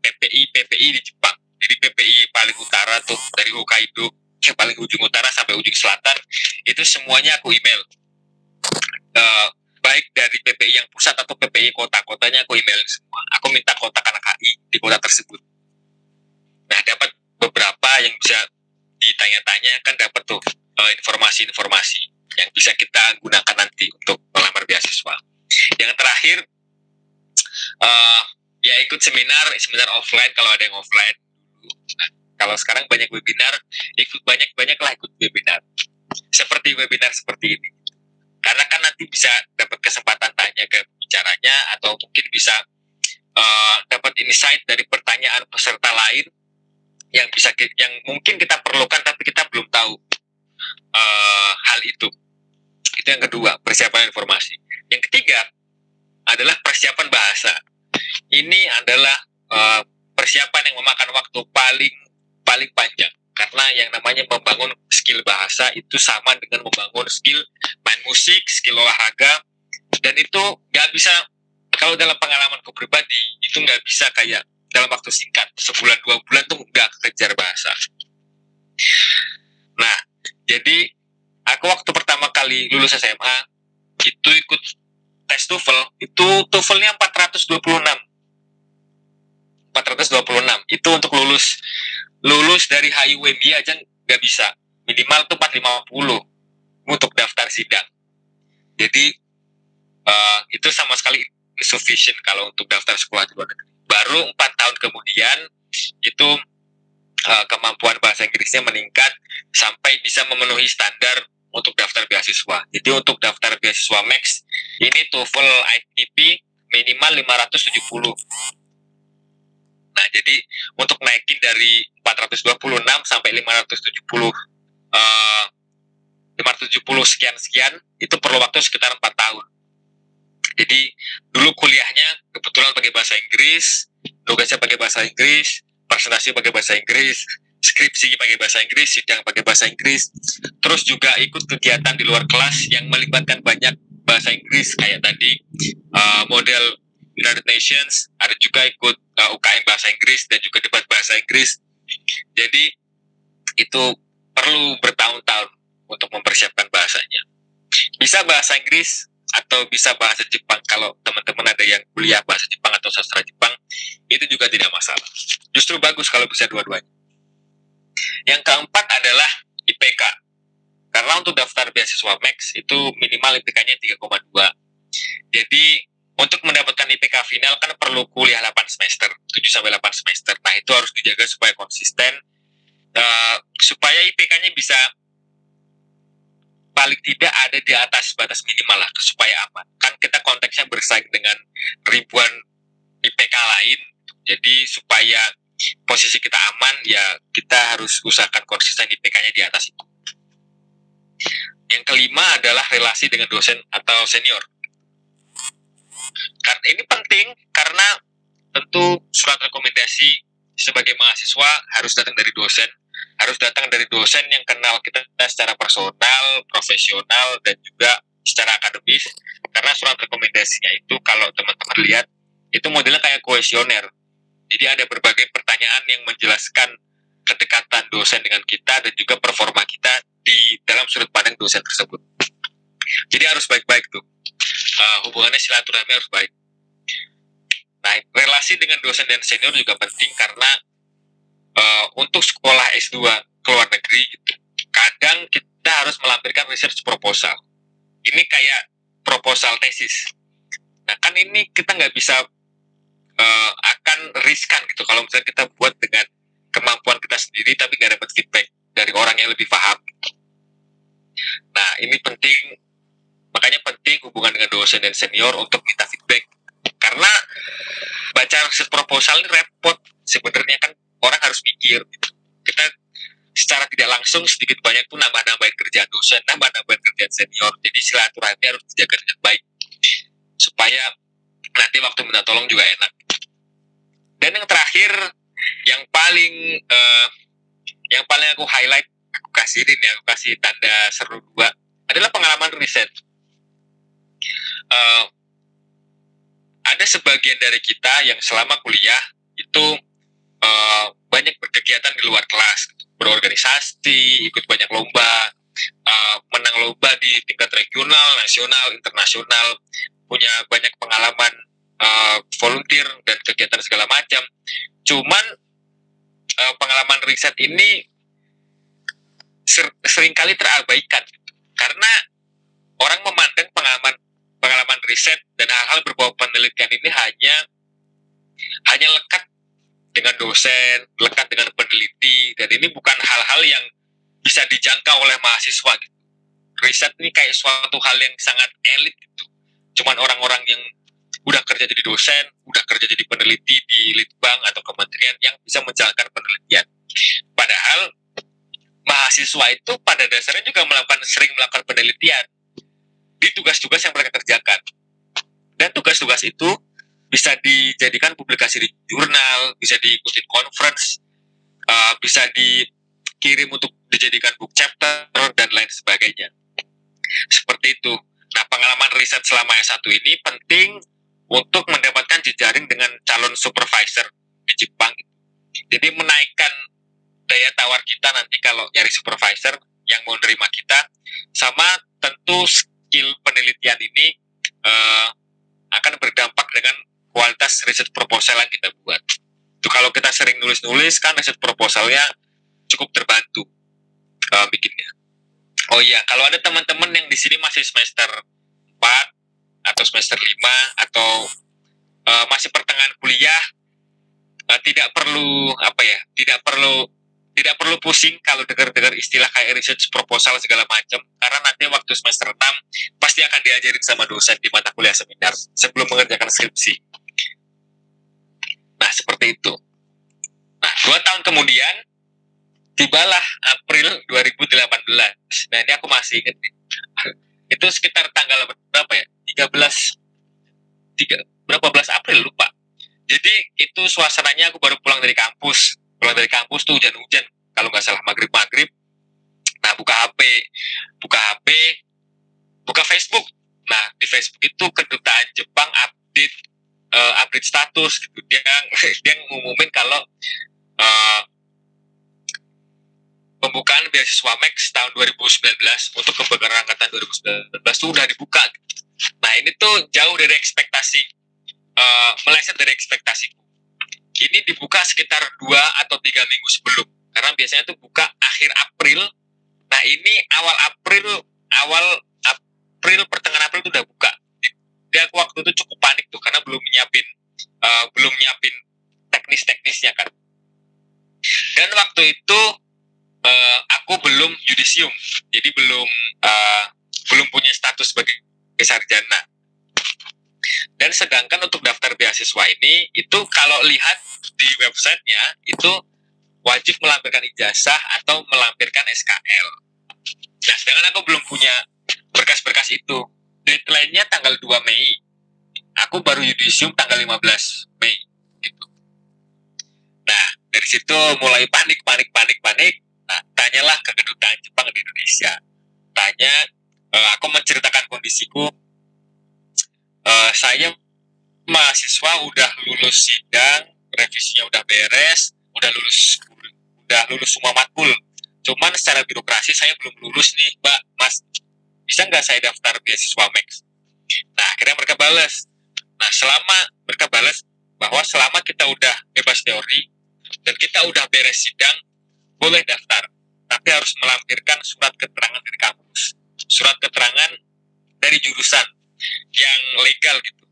PPI PPI di Jepang. Jadi PPI paling utara tuh dari Hokkaido yang paling ujung utara sampai ujung selatan itu semuanya aku email. Uh, baik dari PPI yang pusat atau PPI kota-kotanya aku email semua. Aku minta kontak anak HI di kota tersebut. Nah, dapat beberapa yang bisa ditanya-tanya kan dapat tuh uh, informasi-informasi yang bisa kita gunakan nanti untuk melamar beasiswa. Yang terakhir uh, ya ikut seminar, seminar offline kalau ada yang offline. Nah, kalau sekarang banyak webinar, ikut banyak-banyak lah ikut webinar. Seperti webinar seperti ini karena kan nanti bisa dapat kesempatan tanya ke bicaranya atau mungkin bisa uh, dapat insight dari pertanyaan peserta lain yang bisa yang mungkin kita perlukan tapi kita belum tahu uh, hal itu. Itu yang kedua persiapan informasi. Yang ketiga adalah persiapan bahasa. Ini adalah uh, persiapan yang memakan waktu paling paling panjang karena yang namanya membangun skill bahasa itu sama dengan membangun skill main musik, skill olahraga, dan itu nggak bisa kalau dalam pengalamanku pribadi itu nggak bisa kayak dalam waktu singkat sebulan dua bulan tuh nggak kejar bahasa. Nah, jadi aku waktu pertama kali lulus SMA itu ikut tes TOEFL itu TOEFL-nya 426 426 itu untuk lulus lulus dari HIWMI aja nggak bisa. Minimal tuh 450 untuk daftar sidang. Jadi uh, itu sama sekali insufficient kalau untuk daftar sekolah di luar negeri. Baru empat tahun kemudian itu uh, kemampuan bahasa Inggrisnya meningkat sampai bisa memenuhi standar untuk daftar beasiswa. Jadi untuk daftar beasiswa Max ini TOEFL ITP minimal 570 Nah, jadi untuk naikin dari 426 sampai 570 uh, 570 sekian sekian itu perlu waktu sekitar 4 tahun. Jadi dulu kuliahnya kebetulan pakai bahasa Inggris, tugasnya pakai bahasa Inggris, presentasi pakai bahasa Inggris, skripsi pakai bahasa Inggris, sidang pakai bahasa Inggris, terus juga ikut kegiatan di luar kelas yang melibatkan banyak bahasa Inggris kayak tadi uh, model United Nations, ada juga ikut uh, eh, UKM bahasa Inggris dan juga debat bahasa Inggris. Jadi itu perlu bertahun-tahun untuk mempersiapkan bahasanya. Bisa bahasa Inggris atau bisa bahasa Jepang kalau teman-teman ada yang kuliah bahasa Jepang atau sastra Jepang itu juga tidak masalah. Justru bagus kalau bisa dua-duanya. Yang keempat adalah IPK. Karena untuk daftar beasiswa Max itu minimal IPK-nya 3,2. Jadi untuk mendapatkan IPK final kan perlu kuliah 8 semester, 7 sampai 8 semester. Nah, itu harus dijaga supaya konsisten uh, supaya IPK-nya bisa paling tidak ada di atas batas minimal lah supaya aman. Kan kita konteksnya bersaing dengan ribuan IPK lain. Jadi supaya posisi kita aman ya kita harus usahakan konsisten IPK-nya di atas itu. Yang kelima adalah relasi dengan dosen atau senior. Karena ini penting karena tentu surat rekomendasi sebagai mahasiswa harus datang dari dosen, harus datang dari dosen yang kenal kita secara personal, profesional dan juga secara akademis. Karena surat rekomendasinya itu kalau teman-teman lihat itu modelnya kayak kuesioner. Jadi ada berbagai pertanyaan yang menjelaskan kedekatan dosen dengan kita dan juga performa kita di dalam sudut pandang dosen tersebut. Jadi harus baik-baik tuh. Uh, hubungannya silaturahmi harus baik. Nah, relasi dengan dosen dan senior juga penting karena uh, untuk sekolah S2 ke luar negeri gitu, kadang kita harus melampirkan research proposal. Ini kayak proposal tesis. Nah, kan ini kita nggak bisa uh, akan riskan gitu kalau misalnya kita buat dengan kemampuan kita sendiri tapi nggak dapat feedback dari orang yang lebih paham. Nah, ini penting makanya penting hubungan dengan dosen dan senior untuk minta feedback. Karena baca riset proposal ini repot. Sebenarnya kan orang harus mikir. Kita secara tidak langsung sedikit banyak tuh nambah-nambahin kerjaan dosen nambah-nambahin kerjaan senior. Jadi silaturahmi harus dijaga dengan baik. Supaya nanti waktu minta tolong juga enak. Dan yang terakhir yang paling uh, yang paling aku highlight aku kasih ini aku kasih tanda seru dua adalah pengalaman riset uh, ada sebagian dari kita yang selama kuliah itu uh, banyak berkegiatan di luar kelas, berorganisasi, ikut banyak lomba, uh, menang lomba di tingkat regional, nasional, internasional, punya banyak pengalaman uh, volunteer dan kegiatan segala macam. Cuman uh, pengalaman riset ini ser sering kali terabaikan karena orang memandang pengalaman pengalaman riset dan hal-hal berbau penelitian ini hanya hanya lekat dengan dosen, lekat dengan peneliti, dan ini bukan hal-hal yang bisa dijangkau oleh mahasiswa. Gitu. Riset ini kayak suatu hal yang sangat elit gitu. Cuman orang-orang yang udah kerja jadi dosen, udah kerja jadi peneliti di litbang atau kementerian yang bisa menjalankan penelitian. Padahal mahasiswa itu pada dasarnya juga melakukan sering melakukan penelitian di tugas-tugas yang mereka kerjakan. Dan tugas-tugas itu bisa dijadikan publikasi di jurnal, bisa diikuti conference, uh, bisa dikirim untuk dijadikan book chapter, dan lain sebagainya. Seperti itu. Nah, pengalaman riset selama S1 ini penting untuk mendapatkan jejaring dengan calon supervisor di Jepang. Jadi menaikkan daya tawar kita nanti kalau nyari supervisor yang mau nerima kita, sama tentu skill penelitian ini uh, akan berdampak dengan kualitas riset proposal yang kita buat. Itu kalau kita sering nulis-nulis kan riset proposalnya cukup terbantu uh, bikinnya. Oh iya, kalau ada teman-teman yang di sini masih semester 4 atau semester 5 atau uh, masih pertengahan kuliah uh, tidak perlu apa ya, tidak perlu tidak perlu pusing kalau dengar-dengar istilah kayak research proposal segala macam karena nanti waktu semester 6 pasti akan diajarin sama dosen di mata kuliah seminar sebelum mengerjakan skripsi. Nah, seperti itu. Nah, dua tahun kemudian tibalah April 2018. Nah, ini aku masih ingat. Itu sekitar tanggal berapa ya? 13 tiga, berapa belas April lupa. Jadi itu suasananya aku baru pulang dari kampus pulang dari kampus tuh hujan-hujan. Kalau nggak salah maghrib-maghrib nah buka HP buka HP buka Facebook. Nah di Facebook itu kedutaan Jepang update uh, update status gitu. Dia dia ngumumin kalau uh, pembukaan beasiswa Max tahun 2019 untuk keberangkatan 2019 itu udah dibuka. Nah ini tuh jauh dari ekspektasi, uh, meleset dari ekspektasiku ini dibuka sekitar dua atau tiga minggu sebelum. Karena biasanya itu buka akhir April. Nah ini awal April awal April pertengahan April itu udah buka. Aku waktu itu cukup panik tuh karena belum nyiapin uh, belum nyiapin teknis-teknisnya kan. Dan waktu itu uh, aku belum yudisium. Jadi belum uh, belum punya status sebagai sarjana dan sedangkan untuk daftar beasiswa ini itu kalau lihat di websitenya itu wajib melampirkan ijazah atau melampirkan SKL. Nah, sedangkan aku belum punya berkas-berkas itu. Deadline-nya tanggal 2 Mei. Aku baru yudisium tanggal 15 Mei. Gitu. Nah, dari situ mulai panik, panik, panik, panik. Nah, tanyalah ke kedutaan Jepang di Indonesia. Tanya, uh, aku menceritakan kondisiku uh, saya mahasiswa udah lulus sidang, revisinya udah beres, udah lulus udah lulus semua matkul. Cuman secara birokrasi saya belum lulus nih mbak mas. Bisa nggak saya daftar beasiswa Max? Nah akhirnya mereka balas nah selama mereka balas bahwa selama kita udah bebas teori dan kita udah beres sidang boleh daftar. Tapi harus melampirkan surat keterangan dari kampus. Surat keterangan dari jurusan yang legal gitu.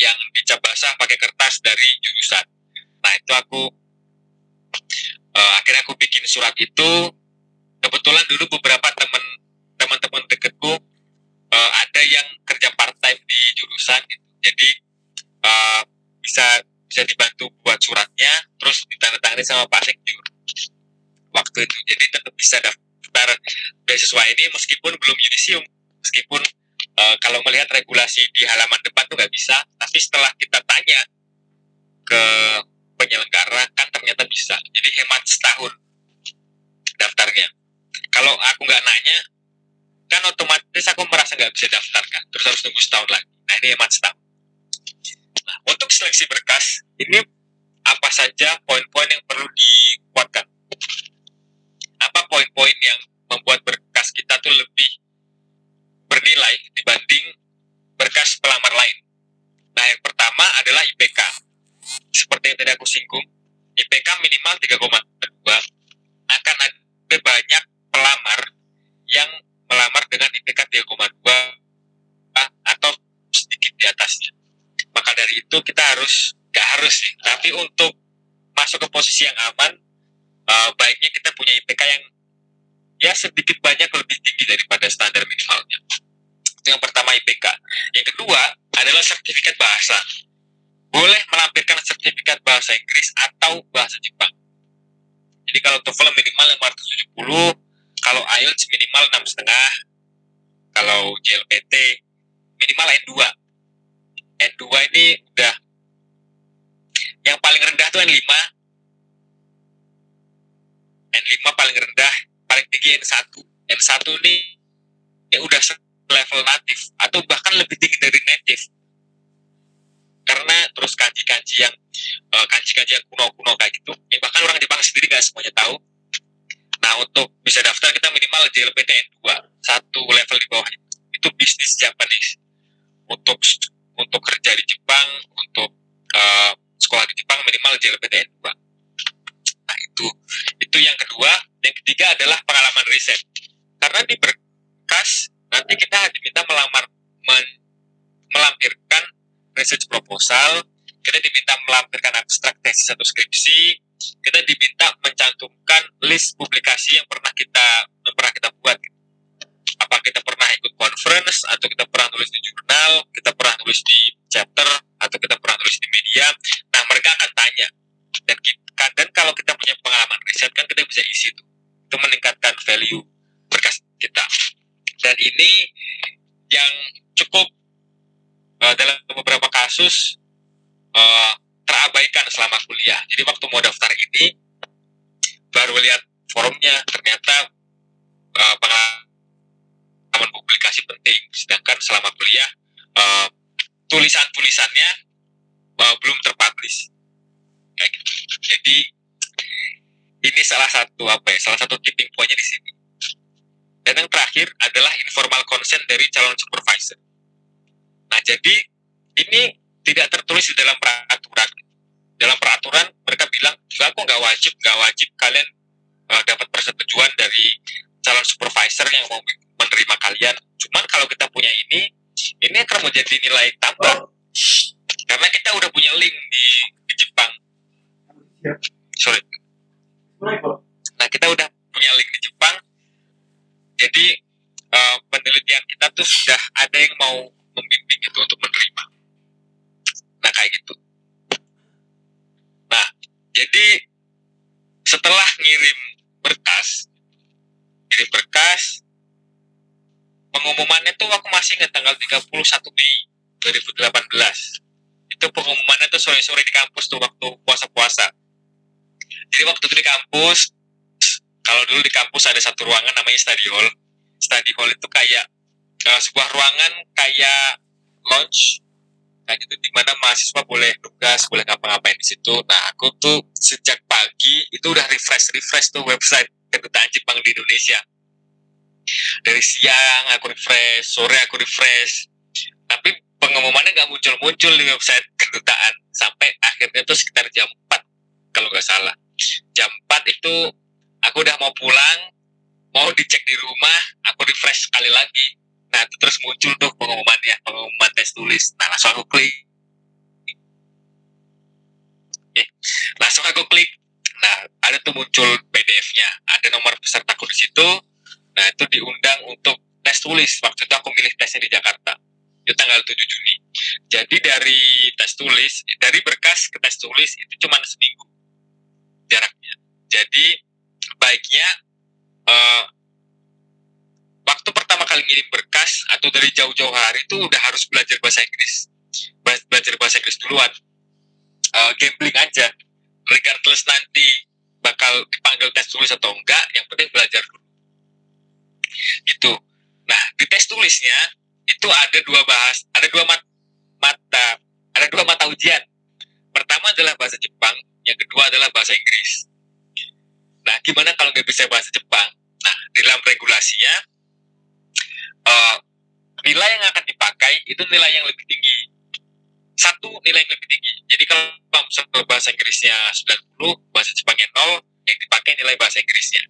Yang dicap basah pakai kertas dari jurusan. Nah itu aku uh, akhirnya aku bikin surat itu. Kebetulan dulu beberapa teman teman-teman deketku uh, ada yang kerja part time di jurusan gitu. jadi uh, bisa bisa dibantu buat suratnya terus ditandatangani sama Pak Sekjur waktu itu. Jadi tetap bisa daftar beasiswa ini meskipun belum yudisium meskipun uh, kalau melihat regulasi di halaman depan tuh nggak bisa tapi setelah kita tanya ke penyelenggara kan ternyata bisa. Jadi hemat setahun daftarnya. Kalau aku nggak nanya kan otomatis aku merasa nggak bisa daftar kan terus harus tunggu setahun lagi. Nah ini hemat setahun. Nah untuk seleksi berkas ini apa saja poin-poin yang perlu dikuatkan? Apa poin-poin yang membuat berkas kita tuh lebih bernilai dibanding berkas pelamar lain nah yang pertama adalah IPK seperti yang tadi aku singgung, IPK minimal 3,2 akan ada banyak pelamar yang melamar dengan IPK 3,2 atau sedikit di atasnya. Maka dari itu kita harus, gak harus sih, tapi untuk masuk ke posisi yang aman, uh, baiknya kita punya IPK yang ya sedikit banyak lebih tinggi daripada standar minimalnya. Yang pertama IPK. Yang kedua adalah sertifikat bahasa boleh melampirkan sertifikat bahasa Inggris atau bahasa Jepang. Jadi kalau TOEFL minimal 570, kalau IELTS minimal 6,5, kalau JLPT minimal N2. N2 ini udah yang paling rendah tuh N5. N5 paling rendah, paling tinggi N1. N1 ini ya udah level native atau bahkan lebih tinggi dari native. Karena terus kanji-kanji yang uh, kanji-kanji yang kuno-kuno kayak gitu ya, bahkan orang Jepang sendiri nggak semuanya tahu. Nah untuk bisa daftar kita minimal JLPT N2 satu level di bawah itu. Itu bisnis Japanese. Untuk untuk kerja di Jepang untuk uh, sekolah di Jepang minimal JLPT N2 nah itu. Itu yang kedua. Yang ketiga adalah pengalaman riset. Karena di berkas nanti kita diminta melamar men, melampirkan research proposal, kita diminta melampirkan abstrak tesis atau skripsi, kita diminta mencantumkan list publikasi yang pernah kita yang pernah kita buat. Apa kita pernah ikut conference atau kita pernah tulis di jurnal, kita pernah tulis di chapter atau kita pernah tulis di media. Nah, mereka akan tanya. Dan kita, dan kalau kita punya pengalaman riset kan kita bisa isi itu. Itu meningkatkan value berkas kita. Dan ini yang cukup uh, dalam beberapa kasus uh, terabaikan selama kuliah. Jadi waktu mau daftar ini baru lihat forumnya ternyata uh, pengalaman publikasi penting. Sedangkan selama kuliah uh, tulisan-tulisannya uh, belum terpublish. Kayak gitu. Jadi ini salah satu apa ya? Salah satu tipping pointnya di sini. Dan yang terakhir adalah informal consent dari calon supervisor. Nah, jadi ini tidak tertulis di dalam peraturan. Dalam peraturan mereka bilang, juga aku nggak wajib, nggak wajib kalian uh, dapat persetujuan dari calon supervisor yang mau menerima kalian. Cuman kalau kita punya ini, ini akan menjadi nilai tambah. Karena kita udah punya link di, di Jepang. Sorry. Nah, kita udah punya link di Jepang. Jadi, uh, penelitian kita tuh sudah ada yang mau membimbing itu untuk menerima. Nah kayak gitu. Nah jadi setelah ngirim berkas, ngirim berkas, pengumumannya tuh aku masih ingat tanggal 31 Mei 2018. Itu pengumumannya tuh sore-sore di kampus tuh waktu puasa-puasa. Jadi waktu itu di kampus, kalau dulu di kampus ada satu ruangan namanya study hall. Study hall itu kayak uh, sebuah ruangan kayak lounge kayak gitu di mana mahasiswa boleh tugas boleh ngapa-ngapain di situ. Nah aku tuh sejak pagi itu udah refresh refresh tuh website kedutaan Jepang di Indonesia. Dari siang aku refresh sore aku refresh. Tapi pengumumannya nggak muncul-muncul di website kedutaan sampai akhirnya tuh sekitar jam 4 kalau nggak salah. Jam 4 itu aku udah mau pulang mau dicek di rumah aku refresh sekali lagi. Nah itu terus muncul tuh pengumumannya pengumuman tes tulis. Nah langsung aku klik. Eh, langsung aku klik. Nah ada tuh muncul PDF-nya ada nomor pesertaku di situ. Nah itu diundang untuk tes tulis. Waktu itu aku milih tesnya di Jakarta itu tanggal 7 Juni. Jadi dari tes tulis dari berkas ke tes tulis itu cuma seminggu jaraknya. Jadi baiknya eh, waktu pertama kali ngirim berkas atau dari jauh-jauh hari itu udah harus belajar bahasa Inggris. Belajar bahasa Inggris duluan. Eh, gambling aja. Regardless nanti bakal dipanggil tes tulis atau enggak yang penting belajar dulu. Gitu. Nah di tes tulisnya itu ada dua bahas ada dua mat- mata ada dua mata ujian. Pertama adalah bahasa Jepang yang kedua adalah bahasa Inggris nah gimana kalau nggak bisa bahasa Jepang? Nah di dalam regulasinya eh, nilai yang akan dipakai itu nilai yang lebih tinggi. Satu nilai yang lebih tinggi. Jadi kalau misalnya bahasa Inggrisnya 90 bahasa Jepangnya 0 yang dipakai nilai bahasa Inggrisnya.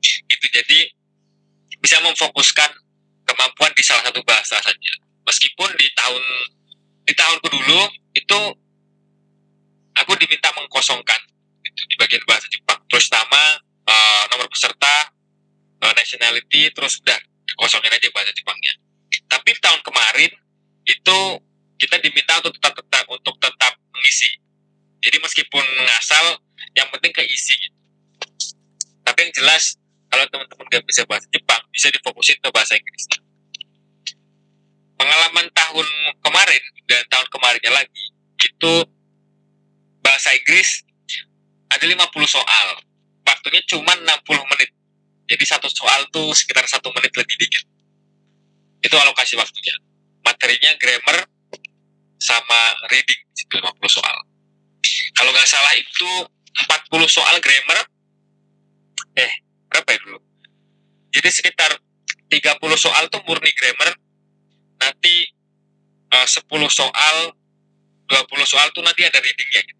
Gitu. Jadi bisa memfokuskan kemampuan di salah satu bahasa saja. Meskipun di tahun di tahunku dulu itu aku diminta mengkosongkan di bagian bahasa Jepang. Terus nama eh, nomor peserta eh, nationality terus udah dikosongin aja bahasa Jepangnya. Tapi tahun kemarin itu kita diminta untuk tetap tetap untuk tetap mengisi. Jadi meskipun ngasal yang penting keisi gitu. tapi yang jelas kalau teman-teman nggak bisa bahasa Jepang bisa difokusin ke bahasa Inggris. Pengalaman tahun kemarin dan tahun kemarinnya lagi itu bahasa Inggris ada 50 soal. Waktunya cuma 60 menit. Jadi satu soal tuh sekitar satu menit lebih dikit. Itu alokasi waktunya. Materinya grammar sama reading itu 50 soal. Kalau nggak salah itu 40 soal grammar eh berapa ya dulu? Jadi sekitar 30 soal tuh murni grammar nanti eh, 10 soal 20 soal tuh nanti ada readingnya gitu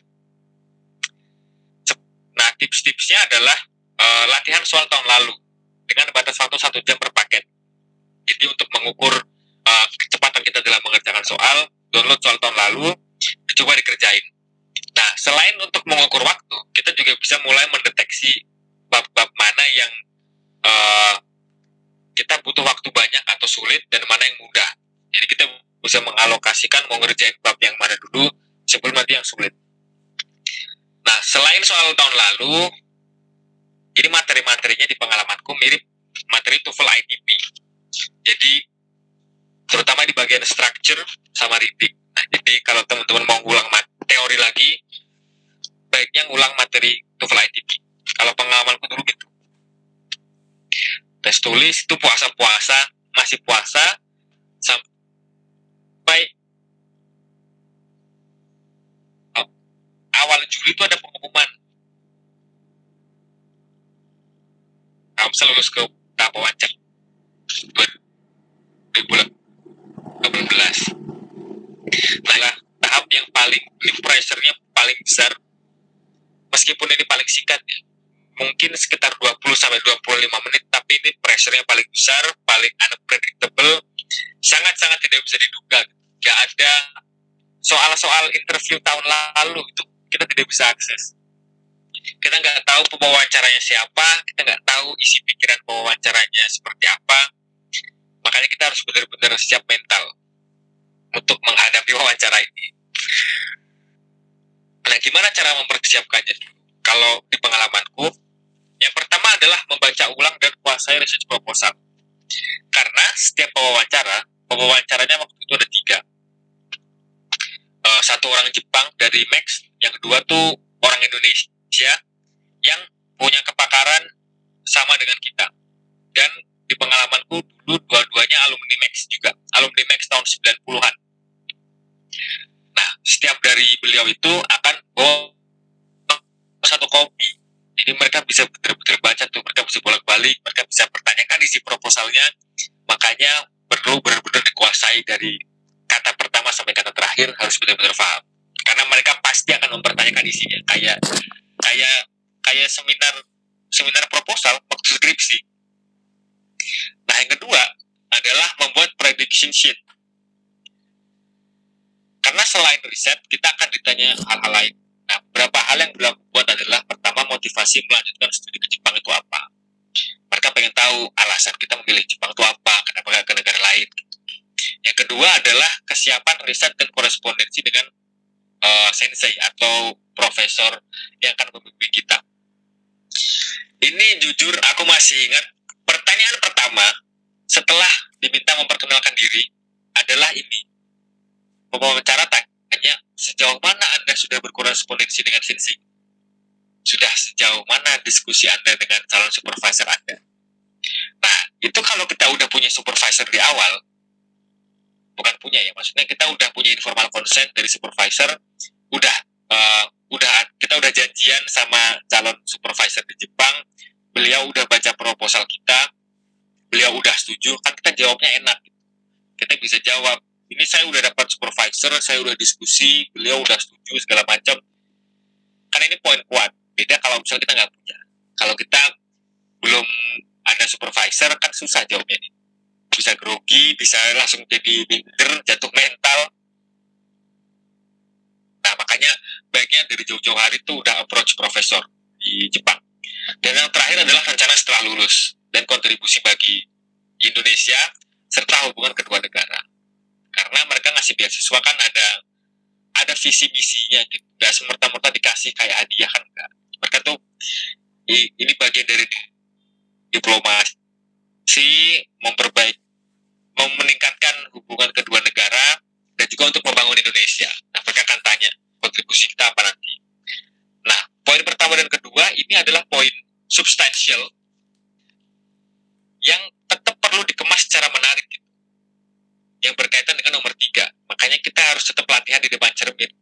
tips-tipsnya adalah eh, latihan soal tahun lalu dengan batas waktu satu jam per paket. Jadi untuk mengukur eh, kecepatan kita dalam mengerjakan soal download soal tahun lalu dicoba dikerjain. Nah selain untuk mengukur waktu kita juga bisa mulai mendeteksi bab-bab mana yang eh, kita butuh waktu banyak atau sulit dan mana yang mudah. Jadi kita bisa mengalokasikan mau ngerjain bab yang mana dulu sebelum nanti yang sulit nah selain soal tahun lalu jadi materi-materinya di pengalamanku mirip materi TOEFL ITP jadi terutama di bagian structure sama reading. Nah, jadi kalau teman-teman mau ngulang mat- teori lagi, baiknya ngulang materi TOEFL ITP. Kalau pengalamanku dulu gitu. Tes tulis itu puasa-puasa, masih puasa sampai oh, awal Juli itu ada pengumuman. Kamu lulus ke tahap wawancara 2018. Nah, tahap yang paling ini pressure-nya paling besar meskipun ini paling singkat ya. Mungkin sekitar 20 sampai 25 menit tapi ini pressure-nya paling besar, paling unpredictable, sangat-sangat tidak bisa diduga. Gak ada soal-soal interview tahun lalu itu kita tidak bisa akses. Kita nggak tahu pewawancaranya siapa, kita nggak tahu isi pikiran pewawancaranya seperti apa, makanya kita harus benar-benar siap mental untuk menghadapi wawancara ini. Nah, gimana cara mempersiapkannya? Kalau di pengalamanku, yang pertama adalah membaca ulang dan kuasai research proposal. Karena setiap pewawancara, pewawancaranya waktu itu ada tiga. Eh, satu orang Jepang dari Max, yang kedua tuh orang Indonesia yang punya kepakaran sama dengan kita. Dan di pengalamanku dulu dua-duanya alumni Max juga, alumni Max tahun 90-an. Nah, setiap dari beliau itu akan bawa satu kopi balik mereka bisa pertanyakan isi proposalnya makanya perlu benar-benar dikuasai dari kata pertama sampai kata terakhir harus benar-benar paham karena mereka pasti akan mempertanyakan isinya. Kayak kayak kayak seminar seminar proposal waktu skripsi. Nah yang kedua adalah membuat prediction sheet. Karena selain riset kita akan ditanya hal-hal lain. Nah beberapa hal yang belum buat adalah pertama motivasi melanjutkan studi ke Jepang itu apa? Mereka pengen tahu alasan kita memilih Jepang itu apa kenapa ke negara lain yang kedua adalah kesiapan riset dan korespondensi dengan uh, sensei atau profesor yang akan membimbing kita. Ini jujur aku masih ingat pertanyaan pertama setelah diminta memperkenalkan diri adalah ini. Pembicara tanya, sejauh mana Anda sudah berkorespondensi dengan sensei? Sudah sejauh mana diskusi Anda dengan calon supervisor Anda? Nah, itu kalau kita udah punya supervisor di awal, bukan punya ya, maksudnya kita udah punya informal consent dari supervisor, udah uh, udah kita udah janjian sama calon supervisor di Jepang, beliau udah baca proposal kita, beliau udah setuju, kan kita jawabnya enak. Kita bisa jawab, ini saya udah dapat supervisor, saya udah diskusi, beliau udah setuju segala macam. Karena ini poin kuat. Beda kalau misalnya kita nggak punya. Kalau kita belum ada supervisor kan susah jawabnya nih. Bisa grogi, bisa langsung jadi minder, jatuh mental. Nah makanya baiknya dari jauh-jauh hari itu udah approach profesor di Jepang. Dan yang terakhir adalah rencana setelah lulus dan kontribusi bagi Indonesia serta hubungan kedua negara. Karena mereka ngasih beasiswa kan ada ada visi misinya gitu. Gak semerta-merta dikasih kayak hadiah kan enggak. Mereka tuh ini bagian dari diplomasi memperbaik meningkatkan hubungan kedua negara dan juga untuk membangun Indonesia. Nah, mereka akan tanya kontribusi kita apa nanti. Nah, poin pertama dan kedua ini adalah poin substansial yang tetap perlu dikemas secara menarik gitu. Yang berkaitan dengan nomor tiga. Makanya kita harus tetap latihan di depan cermin.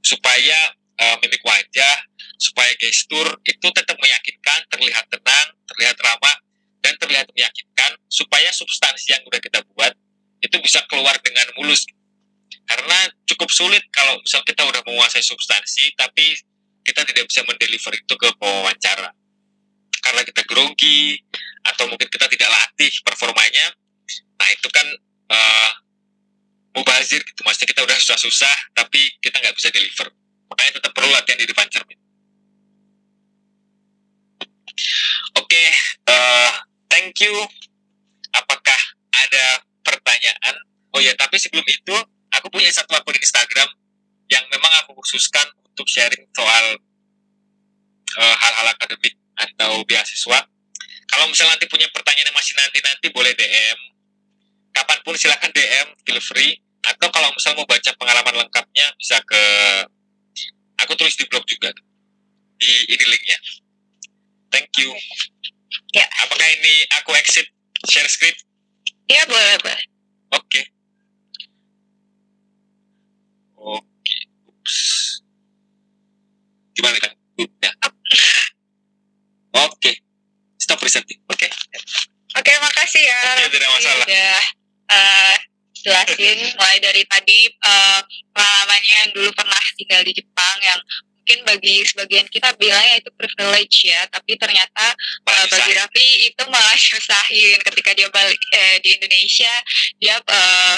Supaya uh, mimik wajah, supaya gestur itu tetap meyakinkan, terlihat tenang, terlihat ramah, dan terlihat meyakinkan, supaya substansi yang udah kita buat itu bisa keluar dengan mulus. Karena cukup sulit kalau misal kita udah menguasai substansi, tapi kita tidak bisa mendeliver itu ke pewawancara. Karena kita grogi, atau mungkin kita tidak latih performanya, nah itu kan uh, mubazir gitu. Maksudnya kita udah susah-susah, tapi kita nggak bisa deliver. Makanya tetap perlu latihan di depan cermin. Oke, okay, uh, eh, thank you. Apakah ada pertanyaan? Oh ya, tapi sebelum itu, aku punya satu akun Instagram yang memang aku khususkan untuk sharing soal uh, hal-hal akademik atau beasiswa. Kalau misalnya nanti punya pertanyaan yang masih nanti-nanti boleh DM. Kapan pun silahkan DM, feel free. Atau kalau misalnya mau baca pengalaman lengkapnya bisa ke aku tulis di blog juga di ini linknya. Thank you.
Ya.
Apakah ini aku exit share screen?
Iya boleh boleh.
Oke. Okay. Oke. Okay. Ups. Gimana kan? Ya. Oke. Okay. Stop presenting. Oke. Okay.
Oke, okay, makasih ya.
Oke, okay, tidak masalah.
Udah uh, jelasin mulai dari tadi uh, pengalamannya yang dulu pernah tinggal di Jepang yang mungkin bagi sebagian kita bilangnya itu privilege ya, tapi ternyata uh, bagi Raffi itu malah nyusahin ketika dia balik eh, di Indonesia dia uh,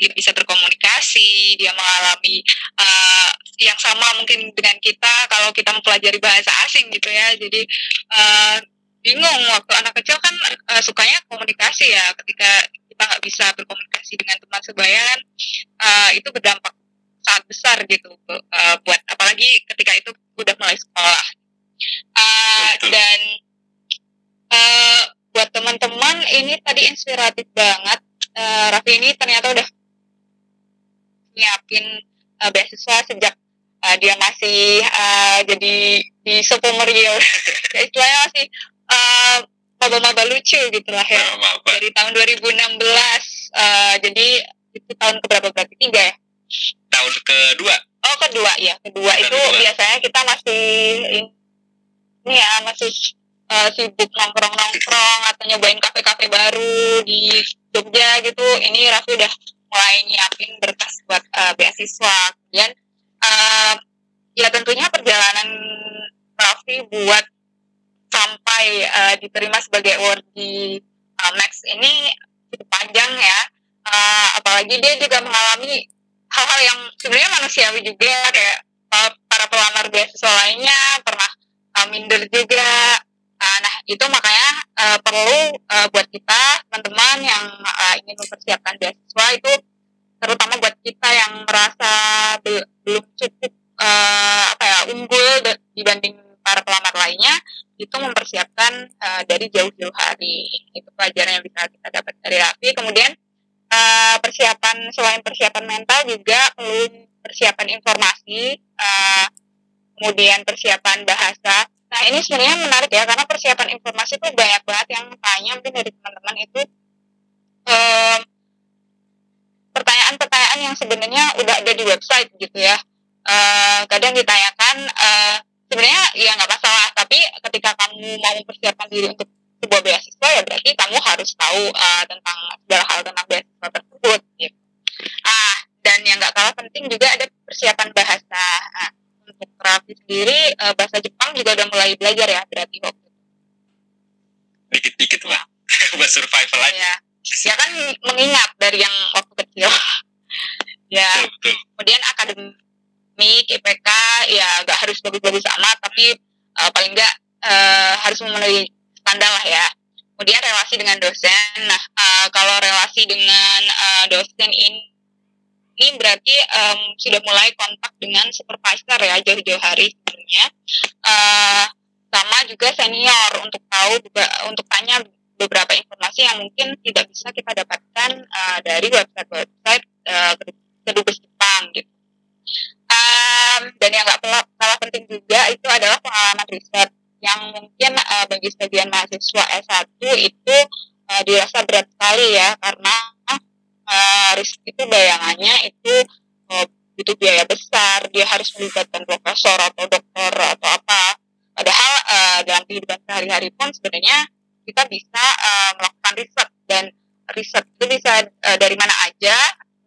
dia bisa berkomunikasi, dia mengalami uh, yang sama mungkin dengan kita kalau kita mempelajari bahasa asing gitu ya. Jadi uh, bingung waktu anak kecil kan uh, sukanya komunikasi ya. Ketika kita nggak bisa berkomunikasi dengan teman sebaya uh, itu berdampak sangat besar gitu uh, buat apalagi ketika itu udah mulai sekolah. Uh, dan uh, buat teman-teman ini tadi inspiratif banget. Uh, Raffi ini ternyata udah nyiapin uh, beasiswa sejak uh, dia masih uh, jadi di Sopomerio ya, istilahnya masih uh, maba-maba lucu gitu lah ya. Dari tahun 2016 uh, jadi itu tahun keberapa berarti tiga ya
tahun kedua?
Oh kedua ya kedua
Tahun
itu
kedua.
biasanya kita masih ini ya masih uh, sibuk nongkrong-nongkrong atau nyobain kafe-kafe baru di Jogja gitu. Ini Raffi udah mulai nyiapin berkas buat uh, beasiswa. Kemudian uh, ya tentunya perjalanan Raffi buat sampai uh, diterima sebagai award di uh, Max ini cukup panjang ya. Uh, apalagi dia juga mengalami hal-hal yang sebenarnya manusiawi juga kayak uh, para pelamar beasiswa lainnya pernah uh, minder juga. Uh, nah itu makanya uh, perlu uh, buat kita teman-teman yang uh, ingin mempersiapkan beasiswa itu terutama buat kita yang merasa belum cukup uh, apa ya unggul dibanding para pelamar lainnya itu mempersiapkan uh, dari jauh-jauh hari. Itu pelajaran yang bisa kita dapat dari Raffi. Kemudian uh, persiapan selain persiapan mental juga perlu persiapan informasi uh, kemudian persiapan bahasa. Nah ini sebenarnya menarik ya karena persiapan informasi itu banyak banget yang tanya mungkin dari teman-teman itu pertanyaan-pertanyaan yang sebenarnya udah ada di website gitu ya. Uh, kadang ditanyakan uh, sebenarnya ya nggak masalah tapi ketika kamu mau mempersiapkan diri untuk sebuah beasiswa ya berarti kamu harus tahu uh, tentang segala hal tentang beasiswa tersebut gitu. Ah dan yang nggak kalah penting juga ada persiapan bahasa. Nah, untuk Raffi sendiri uh, bahasa Jepang juga udah mulai belajar ya berarti waktu.
Dikit-dikit lah, buat survival aja.
Ya. ya kan mengingat dari yang waktu kecil. ya. Betul, betul. Kemudian akademik, IPK ya nggak harus bagus-bagus amat tapi uh, paling nggak uh, harus memenuhi standar lah ya. Kemudian relasi dengan dosen. Nah, uh, kalau relasi dengan uh, dosen ini ini berarti um, sudah mulai kontak dengan supervisor ya jauh-jauh hari sebelumnya. Uh, sama juga senior untuk tahu juga untuk tanya beberapa informasi yang mungkin tidak bisa kita dapatkan uh, dari website-website uh, kedubes Jepang gitu. Um, dan yang nggak kalah penting juga itu adalah pengalaman riset yang mungkin uh, bagi sebagian mahasiswa S1 itu uh, dirasa berat sekali ya karena uh, riset itu bayangannya itu uh, butuh biaya besar dia harus melibatkan profesor atau dokter atau apa padahal uh, dalam kehidupan sehari-hari pun sebenarnya kita bisa uh, melakukan riset dan riset itu bisa uh, dari mana aja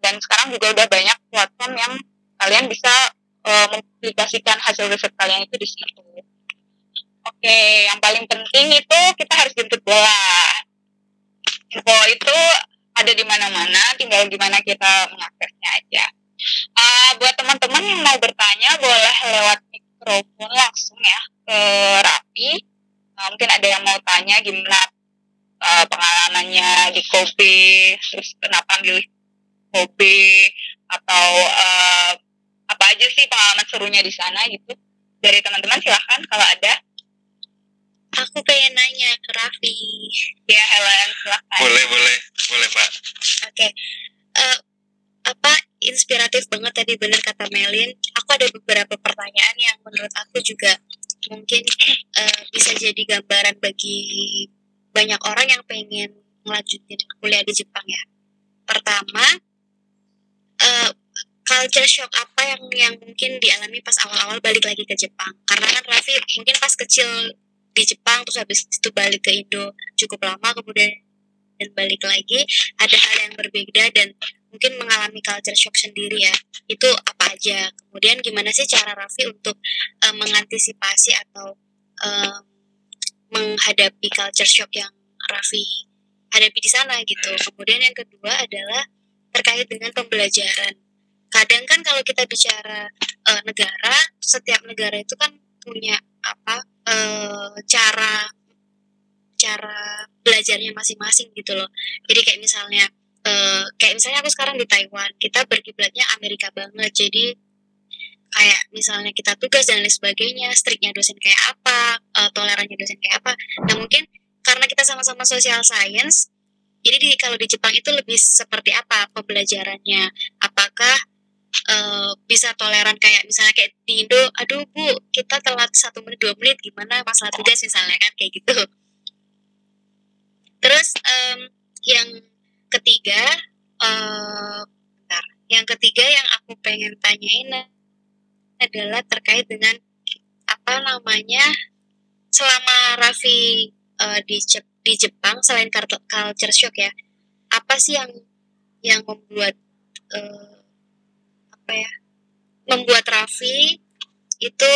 dan sekarang juga udah banyak platform yang kalian bisa uh, mempublikasikan hasil riset kalian itu di situ. Oke, yang paling penting itu kita harus jemput bola. Info itu ada di mana-mana, tinggal gimana kita mengaksesnya aja. Uh, buat teman-teman yang mau bertanya, boleh lewat mikrofon langsung ya ke Rapi. Uh, mungkin ada yang mau tanya gimana uh, pengalamannya di Kobe, terus kenapa milih Kobe, atau uh, apa aja sih pengalaman serunya di sana gitu. Dari teman-teman silahkan kalau ada.
Aku pengen nanya ke Raffi.
Ya, Helen, silahkan.
Boleh, boleh, boleh, Pak.
Oke. Okay. Uh, eh, apa inspiratif banget tadi benar kata Melin. Aku ada beberapa pertanyaan yang menurut aku juga mungkin uh, bisa jadi gambaran bagi banyak orang yang pengen melanjutin kuliah di Jepang ya. Pertama, uh, culture shock apa yang yang mungkin dialami pas awal-awal balik lagi ke Jepang? Karena kan Raffi mungkin pas kecil di Jepang terus habis itu balik ke Indo cukup lama kemudian dan balik lagi. Ada hal yang berbeda dan mungkin mengalami culture shock sendiri ya. Itu apa aja? Kemudian gimana sih cara Raffi untuk uh, mengantisipasi atau uh, menghadapi culture shock yang Raffi hadapi di sana gitu? Kemudian yang kedua adalah terkait dengan pembelajaran. Kadang kan kalau kita bicara uh, negara setiap negara itu kan punya apa uh, cara cara belajarnya masing-masing gitu loh. Jadi kayak misalnya uh, kayak misalnya aku sekarang di Taiwan kita berkiblatnya Amerika banget. Jadi kayak misalnya kita tugas dan lain sebagainya striknya dosen kayak apa uh, tolerannya dosen kayak apa. Nah mungkin karena kita sama-sama social science jadi di, kalau di Jepang itu lebih seperti apa pembelajarannya? Apakah uh, bisa toleran kayak misalnya kayak di Indo, aduh bu kita telat satu menit dua menit gimana masalah tugas misalnya kan kayak gitu. Terus um, yang ketiga, uh, yang ketiga yang aku pengen tanyain adalah terkait dengan apa namanya selama Raffi uh, di Jep di Jepang selain culture shock ya apa sih yang yang membuat uh, apa ya membuat Raffi itu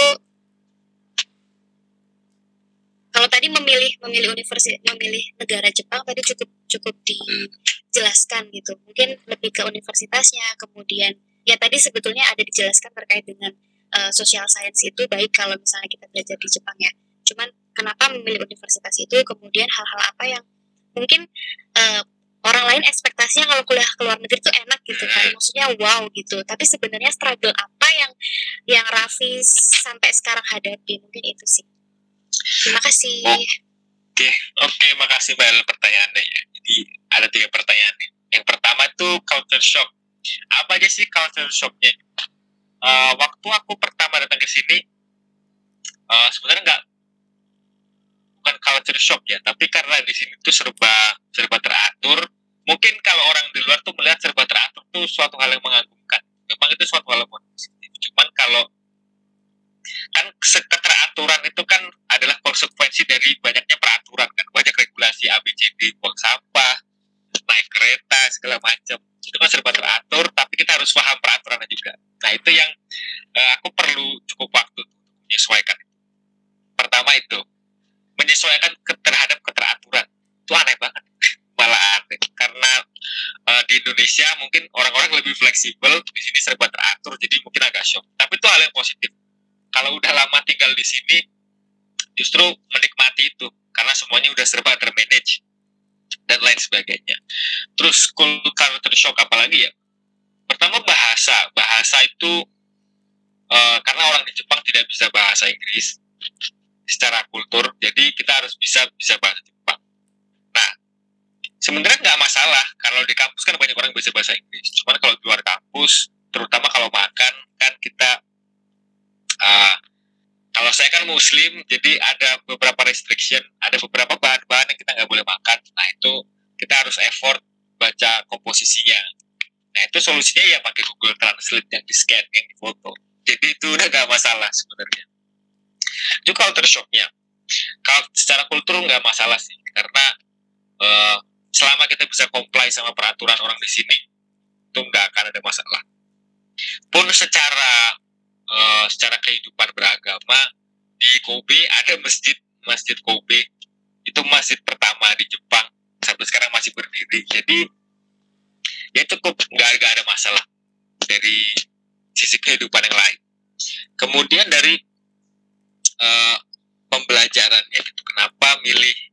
kalau tadi memilih memilih universitas memilih negara Jepang tadi cukup cukup dijelaskan gitu. Mungkin lebih ke universitasnya kemudian ya tadi sebetulnya ada dijelaskan terkait dengan uh, social science itu baik kalau misalnya kita belajar di Jepang ya. Cuman kenapa memilih universitas itu kemudian hal-hal apa yang mungkin uh, orang lain ekspektasinya kalau kuliah ke luar negeri itu enak gitu kan. Maksudnya wow gitu. Tapi sebenarnya struggle apa yang yang Raffi sampai sekarang hadapi? Mungkin itu sih. Terima kasih.
Oke okay. oke okay, makasih Mbak pertanyaannya ya. Jadi ada tiga pertanyaan yang pertama tuh culture shock. Apa aja sih culture shocknya? Uh, waktu aku pertama datang ke sini uh, sebenarnya nggak bukan culture shock ya, tapi karena di sini tuh serba serba teratur. Mungkin kalau orang di luar tuh melihat serba teratur tuh suatu hal yang mengagumkan. Memang itu suatu hal yang positif. Cuman kalau kan keteraturan itu kan adalah konsekuensi dari banyaknya peraturan kan, banyak regulasi ABCD, buang sampah, naik kereta segala macam. Itu kan serba teratur, tapi kita harus paham peraturannya juga. Nah itu yang uh, aku perlu cukup waktu untuk menyesuaikan. Pertama itu, menyesuaikan terhadap keteraturan itu aneh banget aneh karena uh, di Indonesia mungkin orang-orang lebih fleksibel di sini serba teratur jadi mungkin agak shock. Tapi itu hal yang positif. Kalau udah lama tinggal di sini justru menikmati itu karena semuanya udah serba termanage dan lain sebagainya. Terus culture shock apalagi ya? Pertama bahasa. Bahasa itu uh, karena orang di Jepang tidak bisa bahasa Inggris secara kultur jadi kita harus bisa bisa bahasa sebenarnya nggak masalah. Kalau di kampus kan banyak orang bisa bahasa Inggris. Cuman kalau di luar kampus terutama kalau makan kan kita uh, kalau saya kan muslim jadi ada beberapa restriction ada beberapa bahan-bahan yang kita nggak boleh makan. Nah itu kita harus effort baca komposisinya. Nah itu solusinya ya pakai Google Translate yang di scan yang di foto jadi itu udah gak masalah sebenarnya. Itu culture shocknya. Kalau secara kultur nggak masalah sih karena uh, selama kita bisa comply sama peraturan orang di sini itu nggak akan ada masalah. Pun secara uh, secara kehidupan beragama di Kobe ada masjid masjid Kobe. Itu masjid pertama di Jepang sampai sekarang masih berdiri. Jadi ya cukup nggak ada masalah dari sisi kehidupan yang lain. Kemudian dari uh, pembelajarannya gitu. Kenapa milih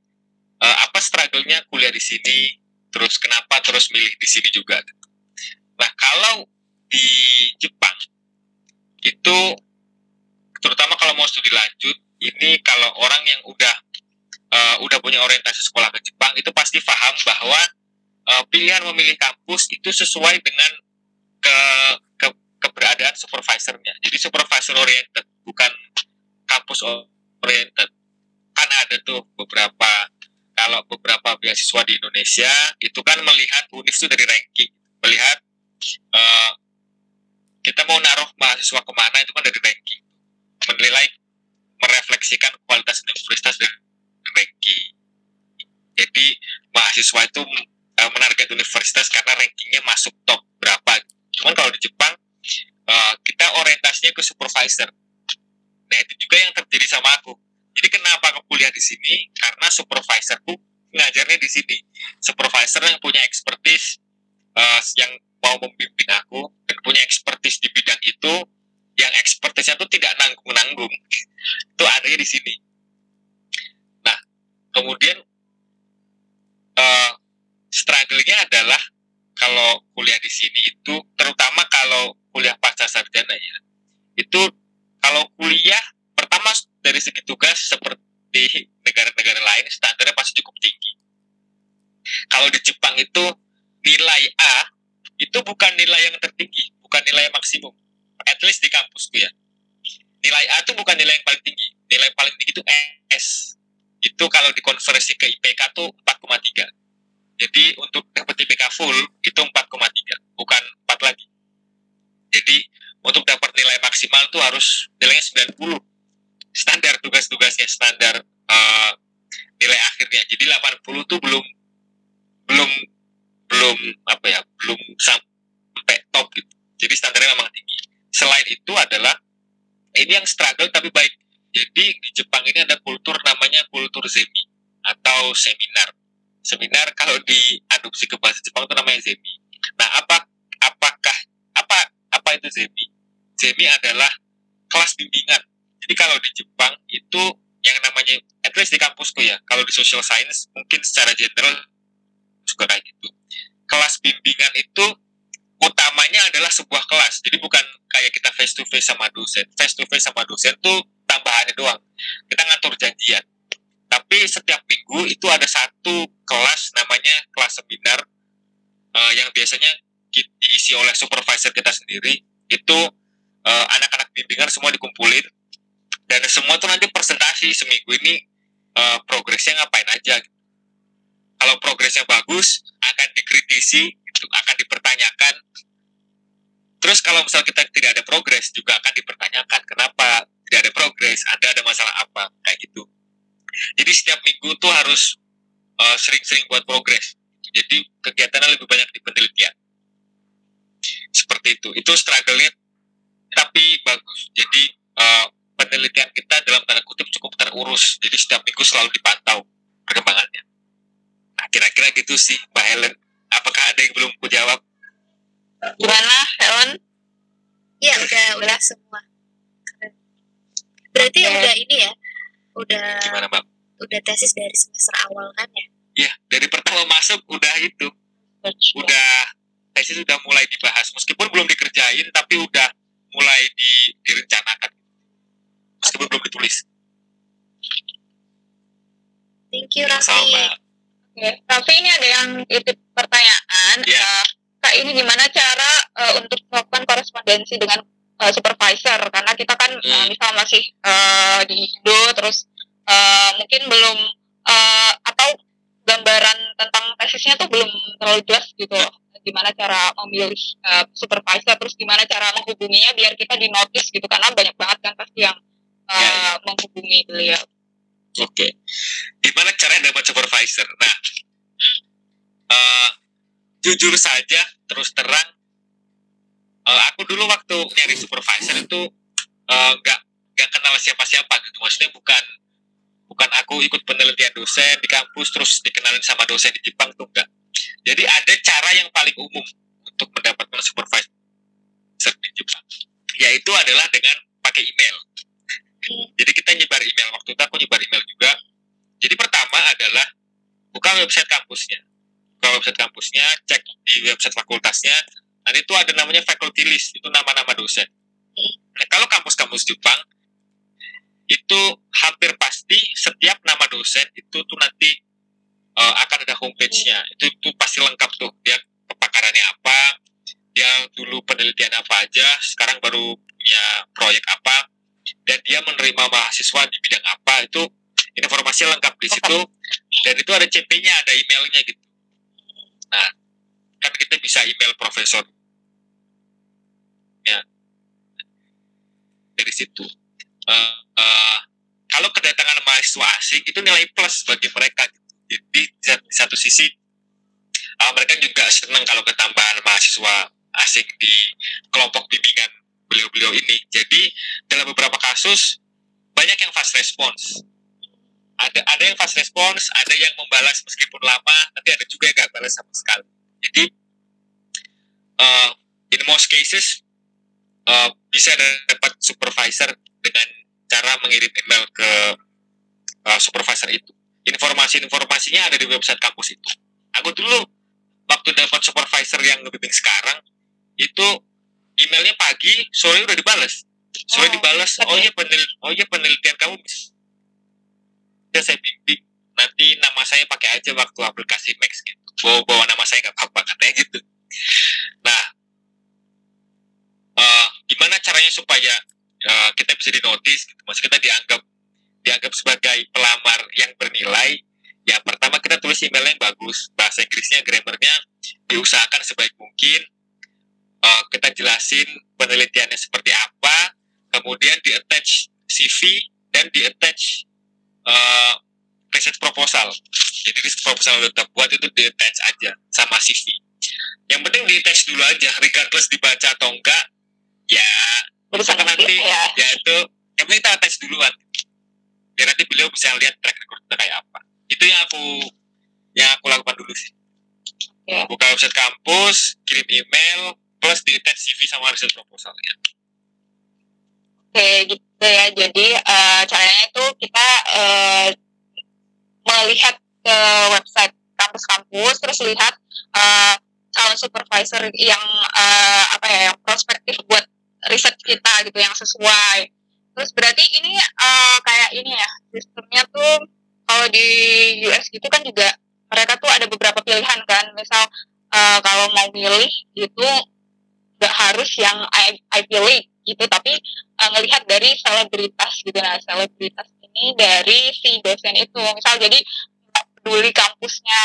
uh, apa struggle-nya kuliah di sini, terus kenapa terus milih di sini juga. Nah kalau di Jepang itu terutama kalau mau studi lanjut ini kalau orang yang udah uh, udah punya orientasi sekolah ke Jepang itu pasti paham bahwa uh, pilihan memilih kampus itu sesuai dengan ke, ke keberadaan supervisornya. Jadi supervisor oriented bukan kampus oriented kan ada tuh beberapa kalau beberapa beasiswa di Indonesia itu kan melihat UNIF itu dari ranking. Melihat uh, kita mau naruh mahasiswa ke mana itu kan dari ranking. Menilai merefleksikan kualitas universitas dari ranking. Jadi mahasiswa itu uh, menarget universitas karena rankingnya masuk top berapa. Cuman kalau di Jepang uh, kita orientasinya ke supervisor. Nah itu juga yang terjadi sama aku. Jadi kenapa aku kuliah di sini? Karena supervisorku ngajarnya di sini. Supervisor yang punya expertise uh, yang mau membimbing aku dan punya expertise di bidang itu, yang expertise-nya itu tidak nanggung-nanggung. itu adanya di sini. Nah, kemudian uh, struggle-nya adalah kalau kuliah di sini itu, terutama kalau kuliah pasca sarjana ya, itu kalau kuliah dari segi tugas seperti negara-negara lain standarnya pasti cukup tinggi. Kalau di Jepang itu nilai A itu bukan nilai yang tertinggi, bukan nilai yang maksimum. At least di kampusku ya. Nilai A itu bukan nilai yang paling tinggi. Nilai paling tinggi itu S. Itu kalau dikonversi ke IPK tuh 4,3. Jadi untuk dapat IPK full itu 4,3, bukan 4 lagi. Jadi untuk dapat nilai maksimal tuh harus nilainya 90 standar tugas-tugasnya standar itu belum belum belum apa ya belum sampai top gitu. Jadi standarnya memang tinggi. Selain itu adalah ini yang struggle tapi baik. Jadi di Jepang ini ada kultur namanya kultur zemi atau seminar. Seminar kalau diadopsi ke bahasa Jepang itu namanya zemi. Nah apa apakah apa apa itu zemi? Zemi adalah kelas bimbingan jadi kalau di Jepang itu yang namanya at least di kampusku ya kalau di social science mungkin secara general juga kayak gitu. Kelas bimbingan itu utamanya adalah sebuah kelas. Jadi bukan kayak kita face to face sama dosen. Face to face sama dosen tuh tambahannya doang. Kita ngatur janjian. Tapi setiap minggu itu ada satu kelas namanya kelas seminar uh, yang biasanya diisi oleh supervisor kita sendiri. Itu uh, anak-anak bimbingan semua dikumpulin dan semua tuh nanti presentasi seminggu ini uh, progresnya ngapain aja. Kalau progresnya bagus akan dikritisi itu akan dipertanyakan. Terus kalau misal kita tidak ada progres juga akan dipertanyakan kenapa tidak ada progres ada ada masalah apa kayak gitu. Jadi setiap minggu tuh harus uh, sering-sering buat progres. Jadi kegiatannya lebih banyak di penelitian. Seperti itu. Itu struggle-nya tapi bagus. Jadi uh, penelitian kita dalam tanda kutip cukup terurus. Jadi setiap minggu selalu dipantau perkembangannya. Nah, kira-kira gitu sih, Mbak Helen. Apakah ada yang belum ku jawab?
Gimana, Helen?
Iya, udah udah semua. Berarti ya. udah ini ya, udah
Gimana, Mbak?
Udah tesis dari semester awal kan ya?
Iya, dari pertama masuk udah itu. Udah tesis udah mulai dibahas meskipun belum dikerjain tapi udah mulai di, direncanakan meskipun belum ditulis.
Thank you Raffi.
Sama.
Oke, Raffi ini ada yang titip pertanyaan.
Iya.
Uh, Kak ini gimana cara uh, untuk melakukan korespondensi dengan uh, supervisor? Karena kita kan uh,
Hmm.
misal masih uh, di Indo, terus uh, mungkin belum uh, atau gambaran tentang tesisnya tuh belum terlalu jelas gitu.
Ya.
Gimana cara memilih uh, supervisor, terus gimana cara menghubunginya biar kita di notice gitu. Karena banyak banget kan pasti yang uh,
Ya, ya.
menghubungi beliau.
Oke. Gimana caranya dapat supervisor? Nah, eh, jujur saja, terus terang, eh, aku dulu waktu nyari supervisor itu eh, nggak nggak kenal siapa-siapa gitu. Maksudnya bukan bukan aku ikut penelitian dosen di kampus terus dikenalin sama dosen di Jepang tuh enggak. Jadi ada cara yang paling umum untuk mendapatkan supervisor di Jepang, yaitu adalah dengan pakai email. Jadi kita nyebar email waktu itu aku nyebar email juga. Jadi pertama adalah buka website kampusnya. Buka website kampusnya, cek di website fakultasnya. Nanti itu ada namanya faculty list, itu nama-nama dosen. Nah, kalau kampus-kampus Jepang itu hampir pasti setiap nama dosen itu tuh nanti eh, akan ada homepage-nya. Itu itu pasti lengkap tuh. Dia kepakarannya apa, dia dulu penelitian apa aja, sekarang baru punya proyek apa, dan dia menerima mahasiswa di bidang apa itu informasi lengkap di situ. Dan itu ada CP-nya ada emailnya gitu. Nah kan kita bisa email profesor. Ya. Dari situ. Eh, eh, kalau kedatangan mahasiswa asing itu nilai plus bagi mereka gitu. jadi di sat- di satu sisi eh, mereka juga senang kalau ketambahan mahasiswa asing di kelompok bimbingan beliau-beliau ini. Jadi dalam beberapa kasus banyak yang fast response. Ada ada yang fast response, ada yang membalas meskipun lama, nanti ada juga yang nggak balas sama sekali. Jadi uh, in most cases uh, bisa dapat supervisor dengan cara mengirim email ke uh, supervisor itu. Informasi-informasinya ada di website kampus itu. Aku dulu waktu dapat supervisor yang ngebimbing sekarang itu emailnya pagi, sore udah dibalas. Sore
Oh,
dibalas, oh iya penel oh iya penelitian kamu bisa saya bimbing. Nanti nama saya pakai aja waktu aplikasi Max gitu. Bawa bawa nama saya nggak apa-apa katanya gitu. Nah, eh, gimana caranya supaya eh, kita bisa dinotis, gitu. Maksud kita dianggap dianggap sebagai pelamar yang bernilai. Ya pertama kita tulis email yang bagus, bahasa Inggrisnya, grammarnya diusahakan sebaik mungkin. Eh, kita jelasin penelitiannya seperti apa, kemudian di attach CV dan di attach eh, research proposal. Jadi research proposal yang udah buat itu di attach aja sama CV. Yang penting di attach dulu aja, regardless dibaca atau enggak, ya misalkan nanti
ya.
ya itu yang penting kita attach duluan. Biar nanti beliau bisa lihat track record kita kayak apa. Itu yang aku yang aku lakukan dulu sih.
Oke.
Buka website kampus, kirim email, plus di attach CV sama research proposal ya.
Oke gitu ya. Jadi eh, caranya itu kita eh, melihat ke website kampus-kampus, terus lihat eh, calon supervisor yang eh, apa ya, yang prospektif buat riset kita gitu, yang sesuai. Terus berarti ini eh, kayak ini ya, sistemnya tuh kalau di US gitu kan juga mereka tuh ada beberapa pilihan kan. Misal eh, kalau mau milih itu nggak harus yang I- Ivy League gitu, tapi uh, ngelihat dari selebritas gitu nah selebritas ini dari si dosen itu misal jadi nggak peduli kampusnya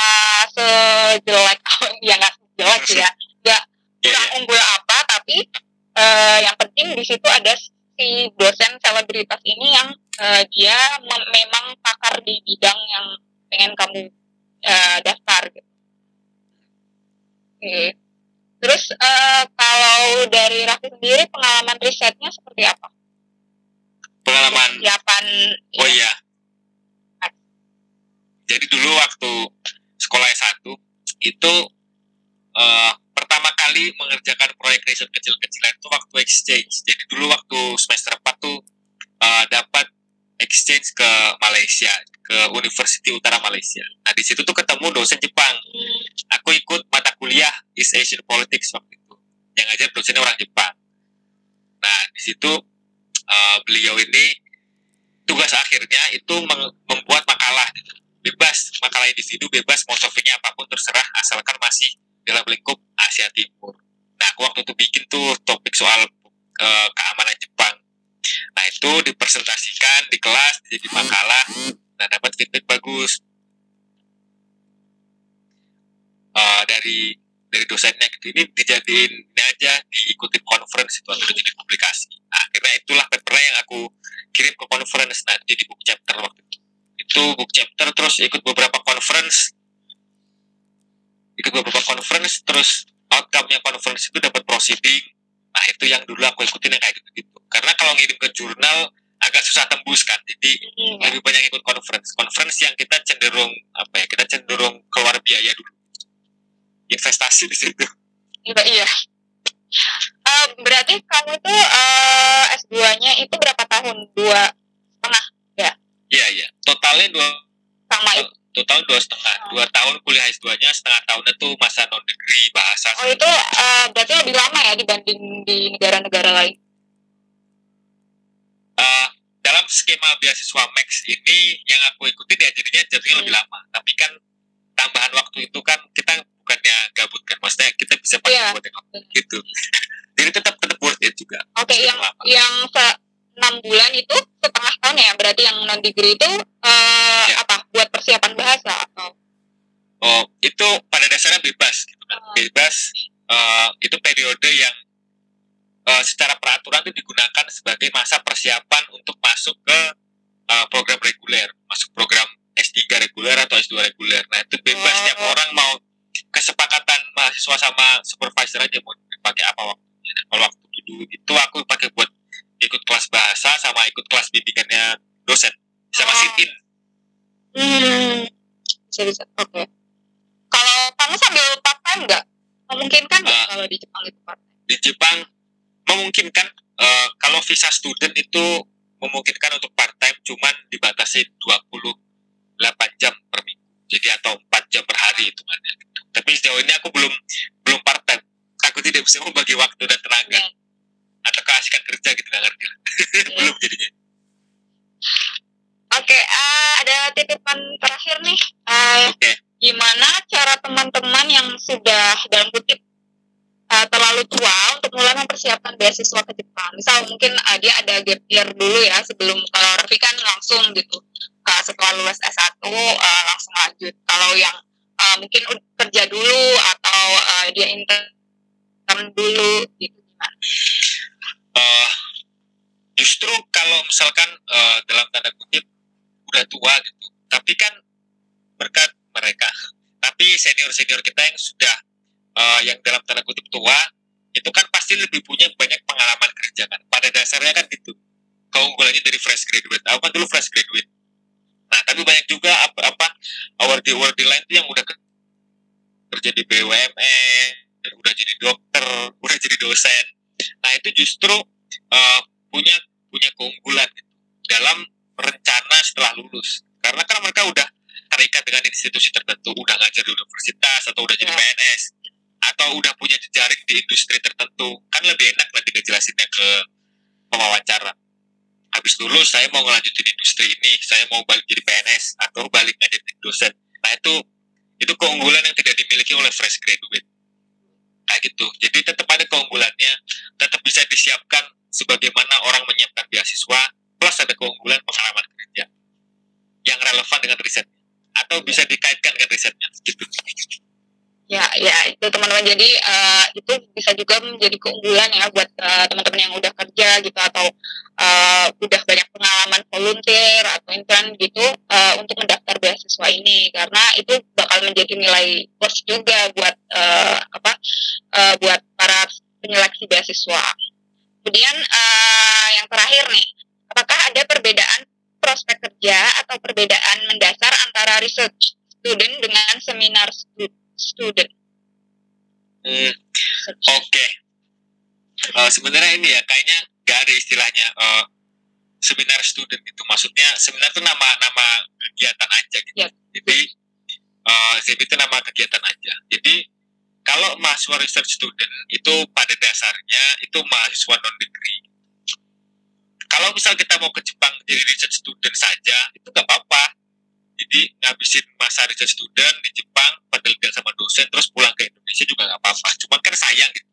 sejelek ya nggak jelek ya nggak
Iya,
kurang
iya.
unggul apa tapi eh, yang penting di situ ada si dosen selebritas ini yang eh, dia mem- memang pakar di bidang yang pengen kamu eh, daftar gitu. Oke. Terus eh, kalau dari Raffi sendiri pengalaman risetnya seperti apa?
Pengalaman
Persiapan
Oh iya. Jadi dulu waktu sekolah S1 itu eh, pertama kali mengerjakan proyek riset kecil-kecilan itu waktu exchange. Jadi dulu waktu semester 4 tuh eh, dapat exchange ke Malaysia, ke University Utara Malaysia. Nah di situ tuh ketemu dosen Jepang. Aku ikut mata kuliah East Asian Politics waktu itu. Yang ngajar dosennya orang Jepang. Nah di situ eh, beliau ini tugas akhirnya itu membuat makalah bebas makalah individu bebas mau topiknya apa pun terserah asalkan masih dalam lingkup Asia Timur. Nah aku waktu itu bikin tuh topik soal eh, keamanan Jepang. Nah itu dipresentasikan di kelas jadi makalah, nah dapat feedback bagus Eh, dari dari dosennya gitu ini dijadiin ini aja diikutin conference itu atau jadi publikasi. Nah, akhirnya itulah papernya yang aku kirim ke conference nanti di book chapter waktu itu. Itu book chapter terus ikut beberapa conference, ikut beberapa conference terus outcome-nya conference itu dapat proceeding. Nah itu yang dulu aku ikutin yang kayak gitu-gitu. Karena kalau ngirim ke jurnal agak susah tembus kan. Jadi
Hmm,
lebih banyak ikut conference. Conference yang kita cenderung apa ya? Kita cenderung keluar biaya dulu. Investasi di situ.
Iya, iya. Eh, berarti kamu itu eh, S2-nya itu berapa tahun? Dua
Iya iya. Totalnya dua
sama itu.
Total dua setengah. Dua tahun kuliah S2-nya setengah tahunnya tuh masa non degree bahasa.
Oh itu eh, berarti lebih lama ya dibanding di negara-negara lain.
Eh, dalam skema beasiswa Max ini yang aku ikuti ya jadinya jadinya lebih lama. Tapi kan tambahan waktu itu kan kita bukannya gabut kan. Maksudnya kita bisa pakai
Iya.
buat yang gitu. Jadi tetap tetap worth it juga.
Oke,
Meskipun
yang
lama.
yang se enam bulan itu setengah tahun ya berarti yang non degree itu eh,
Ya.
apa buat persiapan bahasa atau
Oh, itu pada dasarnya bebas gitu kan.
Oh.
Bebas eh, itu periode yang eh, secara peraturan itu digunakan sebagai masa persiapan untuk masuk ke eh, program reguler, masuk program S3 reguler atau S2 reguler. Nah, itu bebas
Oh.
tiap orang mau kesepakatan mahasiswa sama supervisor aja mau dipakai apa waktunya. Nah, Kalau waktu dulu itu aku pakai buat ikut kelas bahasa sama ikut kelas bimbingannya dosen sama
Oh.
sit in.
hmm, bisa bisa oke kalau kamu sambil part time nggak memungkinkan nggak
Ah.
kalau di Jepang itu part time
di Jepang memungkinkan eh, kalau visa student itu memungkinkan untuk part time cuman dibatasi 28 jam per minggu. Jadi atau 4 jam per hari itu Tapi sejauh ini aku belum belum part time. Aku tidak bisa membagi waktu dan tenaga
Ya.
Atau keasikan kerja gitu nggak ngerti. belum jadinya.
oke eh, ada titipan terakhir nih Eh,
Oke.
gimana cara teman-teman yang sudah dalam kutip uh, terlalu tua untuk mulai mempersiapkan beasiswa ke Jepang. Misal mungkin uh, dia ada gap year dulu ya sebelum kalau Raffi kan langsung gitu uh, setelah lulus S1 uh, langsung lanjut. Kalau yang uh, mungkin kerja dulu atau uh, dia intern dulu gitu gimana?
Eh, justru kalau misalkan eh, dalam tanda kutip udah tua gitu. Tapi kan berkat mereka. Tapi senior senior kita yang sudah uh, yang dalam tanda kutip tua itu kan pasti lebih punya banyak pengalaman kerja kan. Pada dasarnya kan gitu. Keunggulannya dari fresh graduate. Aku kan dulu fresh graduate. Nah tapi banyak juga apa apa award award lain tuh yang udah kerja di BUMN udah jadi dokter udah jadi dosen itu justru uh, punya punya keunggulan gitu, dalam rencana setelah lulus. Karena kan mereka udah terikat dengan institusi tertentu udah ngajar di universitas atau udah jadi ya. PNS atau udah punya jejaring di industri tertentu kan lebih enak nanti ngejelasinnya ke pewawancara. Habis lulus saya mau ngelanjutin industri ini saya mau balik jadi PNS atau balik ngajar jadi dosen. Nah itu itu keunggulan yang tidak dimiliki oleh fresh graduate kayak gitu. Jadi tetap ada keunggulannya. Tetap bisa disiapkan sebagaimana orang menyiapkan beasiswa plus ada keunggulan pengalaman kerja yang relevan dengan risetnya atau bisa dikaitkan dengan risetnya gitu
ya ya itu teman-teman. Jadi uh, itu bisa juga menjadi keunggulan ya buat uh, teman-teman yang udah kerja gitu atau uh, udah banyak pengalaman volunteer atau intern gitu uh, untuk mendaftar beasiswa ini. Karena itu bakal menjadi nilai plus juga buat uh, apa uh, buat para penyeleksi beasiswa. Kemudian uh, yang terakhir nih apakah ada perbedaan prospek kerja atau perbedaan mendasar antara research student dengan seminar student student.
Hmm, Oke. Okay. Uh, eh, sebenarnya ini ya kayaknya gak ada istilahnya uh, seminar student itu. Maksudnya seminar itu nama nama kegiatan aja gitu. Yep. Jadi uh, itu nama kegiatan aja. Jadi kalau mahasiswa research student itu pada dasarnya itu mahasiswa non degree. Kalau misal kita mau ke Jepang jadi research student saja itu gak apa-apa jadi ngabisin masa research student di Jepang penelitian sama dosen terus pulang ke Indonesia juga nggak apa-apa. Cuman kan sayang gitu.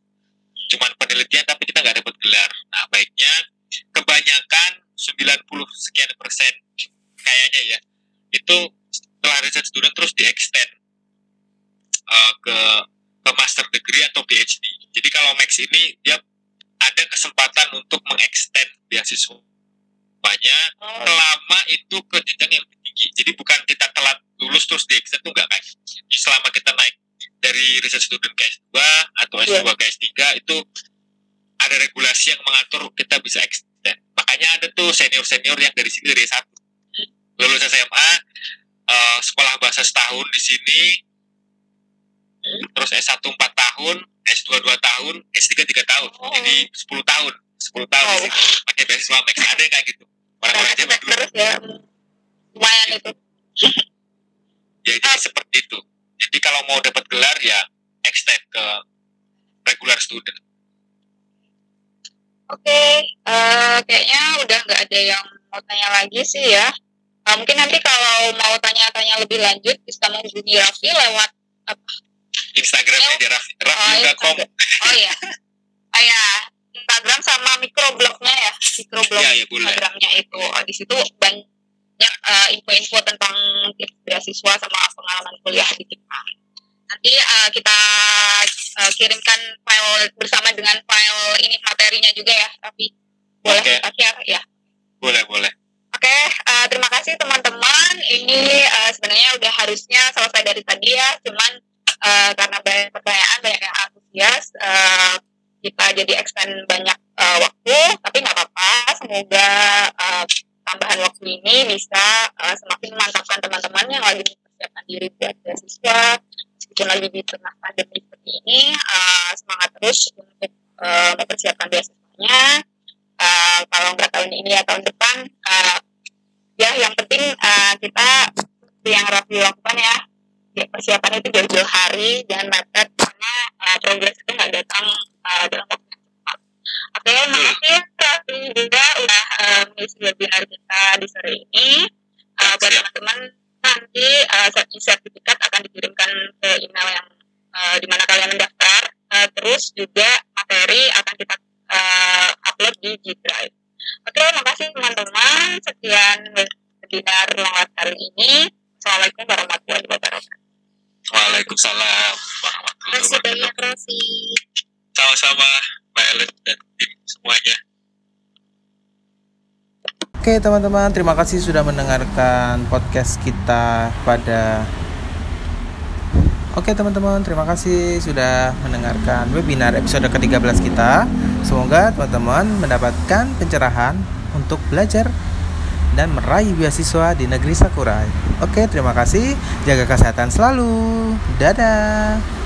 Cuman penelitian tapi kita nggak dapat gelar. Nah baiknya kebanyakan 90 sekian persen kayaknya ya itu setelah research student terus di extend uh, ke ke master degree atau PhD jadi kalau Max ini dia ada kesempatan untuk mengextend beasiswa banyak oh. selama itu ke jenjang yang tinggi. Jadi bukan kita telat lulus terus di extend tuh enggak kayak Jadi selama kita naik dari research student ke S2 atau S2 yeah. ke S3 itu ada regulasi yang mengatur kita bisa extend. Makanya ada tuh senior-senior yang dari sini dari S1. Lulus SMA, uh, eh, sekolah bahasa setahun di sini, terus S1 4 tahun, S2 2 tahun, S3 3 tahun. Oh. Jadi 10 tahun. 10 tahun oh. pakai beasiswa Max. Ada kayak gitu orang-orang zaman dulu terus ya
lumayan itu.
Ya jadi ah. seperti itu. Jadi kalau mau dapat gelar ya extend ke regular student.
Oke okay. uh, eh, kayaknya udah nggak ada yang mau tanya lagi sih ya. Uh, mungkin nanti kalau mau tanya-tanya lebih lanjut bisa menghubungi Raffi lewat apa?
Instagram aja Raffi Raffi.com
oh, oh iya. Oh ya Instagram sama microblognya ya? Microblog ya, ya, Instagramnya itu. Oh, di situ banyak uh, info-info tentang tips beasiswa sama pengalaman kuliah di Jepang nanti uh, kita uh, kirimkan file bersama dengan file ini materinya juga ya tapi boleh okay. kita share ya
boleh boleh
Oke, okay, uh, terima kasih teman-teman. Ini uh, sebenarnya udah harusnya selesai dari tadi ya, cuman uh, karena banyak pertanyaan, banyak yang antusias, uh, kita jadi extend banyak uh, waktu, tapi nggak apa-apa. Semoga uh, tambahan waktu ini bisa uh, semakin memantapkan teman-teman yang lagi mempersiapkan diri buat beasiswa, meskipun lagi di tengah pandemi seperti ini, uh, semangat terus untuk uh, mempersiapkan beasiswanya. Uh, kalau nggak tahun ini ya tahun depan, uh, ya yang penting uh, kita yang Raffi lakukan ya, ya persiapan itu jauh-jauh hari, jangan mepet karena uh, progres itu nggak datang uh, dalam waktu. Oke, okay, makasih Raffi juga udah uh, mengisi webinar kita di sore ini. Uh, buat teman-teman nanti uh, sertifikat akan dikirimkan ke email yang uh, di mana kalian mendaftar. Uh, terus juga materi akan kita uh, upload di G Drive. Oke, okay, makasih teman-teman. Sekian webinar lewat kali ini. Assalamualaikum warahmatullahi wabarakatuh.
Waalaikumsalam warahmatullahi wabarakatuh. Terima kasih banyak Raffi. Sama-sama, Mbak dan tim semuanya.
Oke teman-teman, terima kasih sudah mendengarkan podcast kita pada Oke teman-teman, terima kasih sudah mendengarkan webinar episode ke-13 kita. Semoga teman-teman mendapatkan pencerahan untuk belajar dan meraih beasiswa di negeri Sakurai. Oke, terima kasih. Jaga kesehatan selalu. Dadah.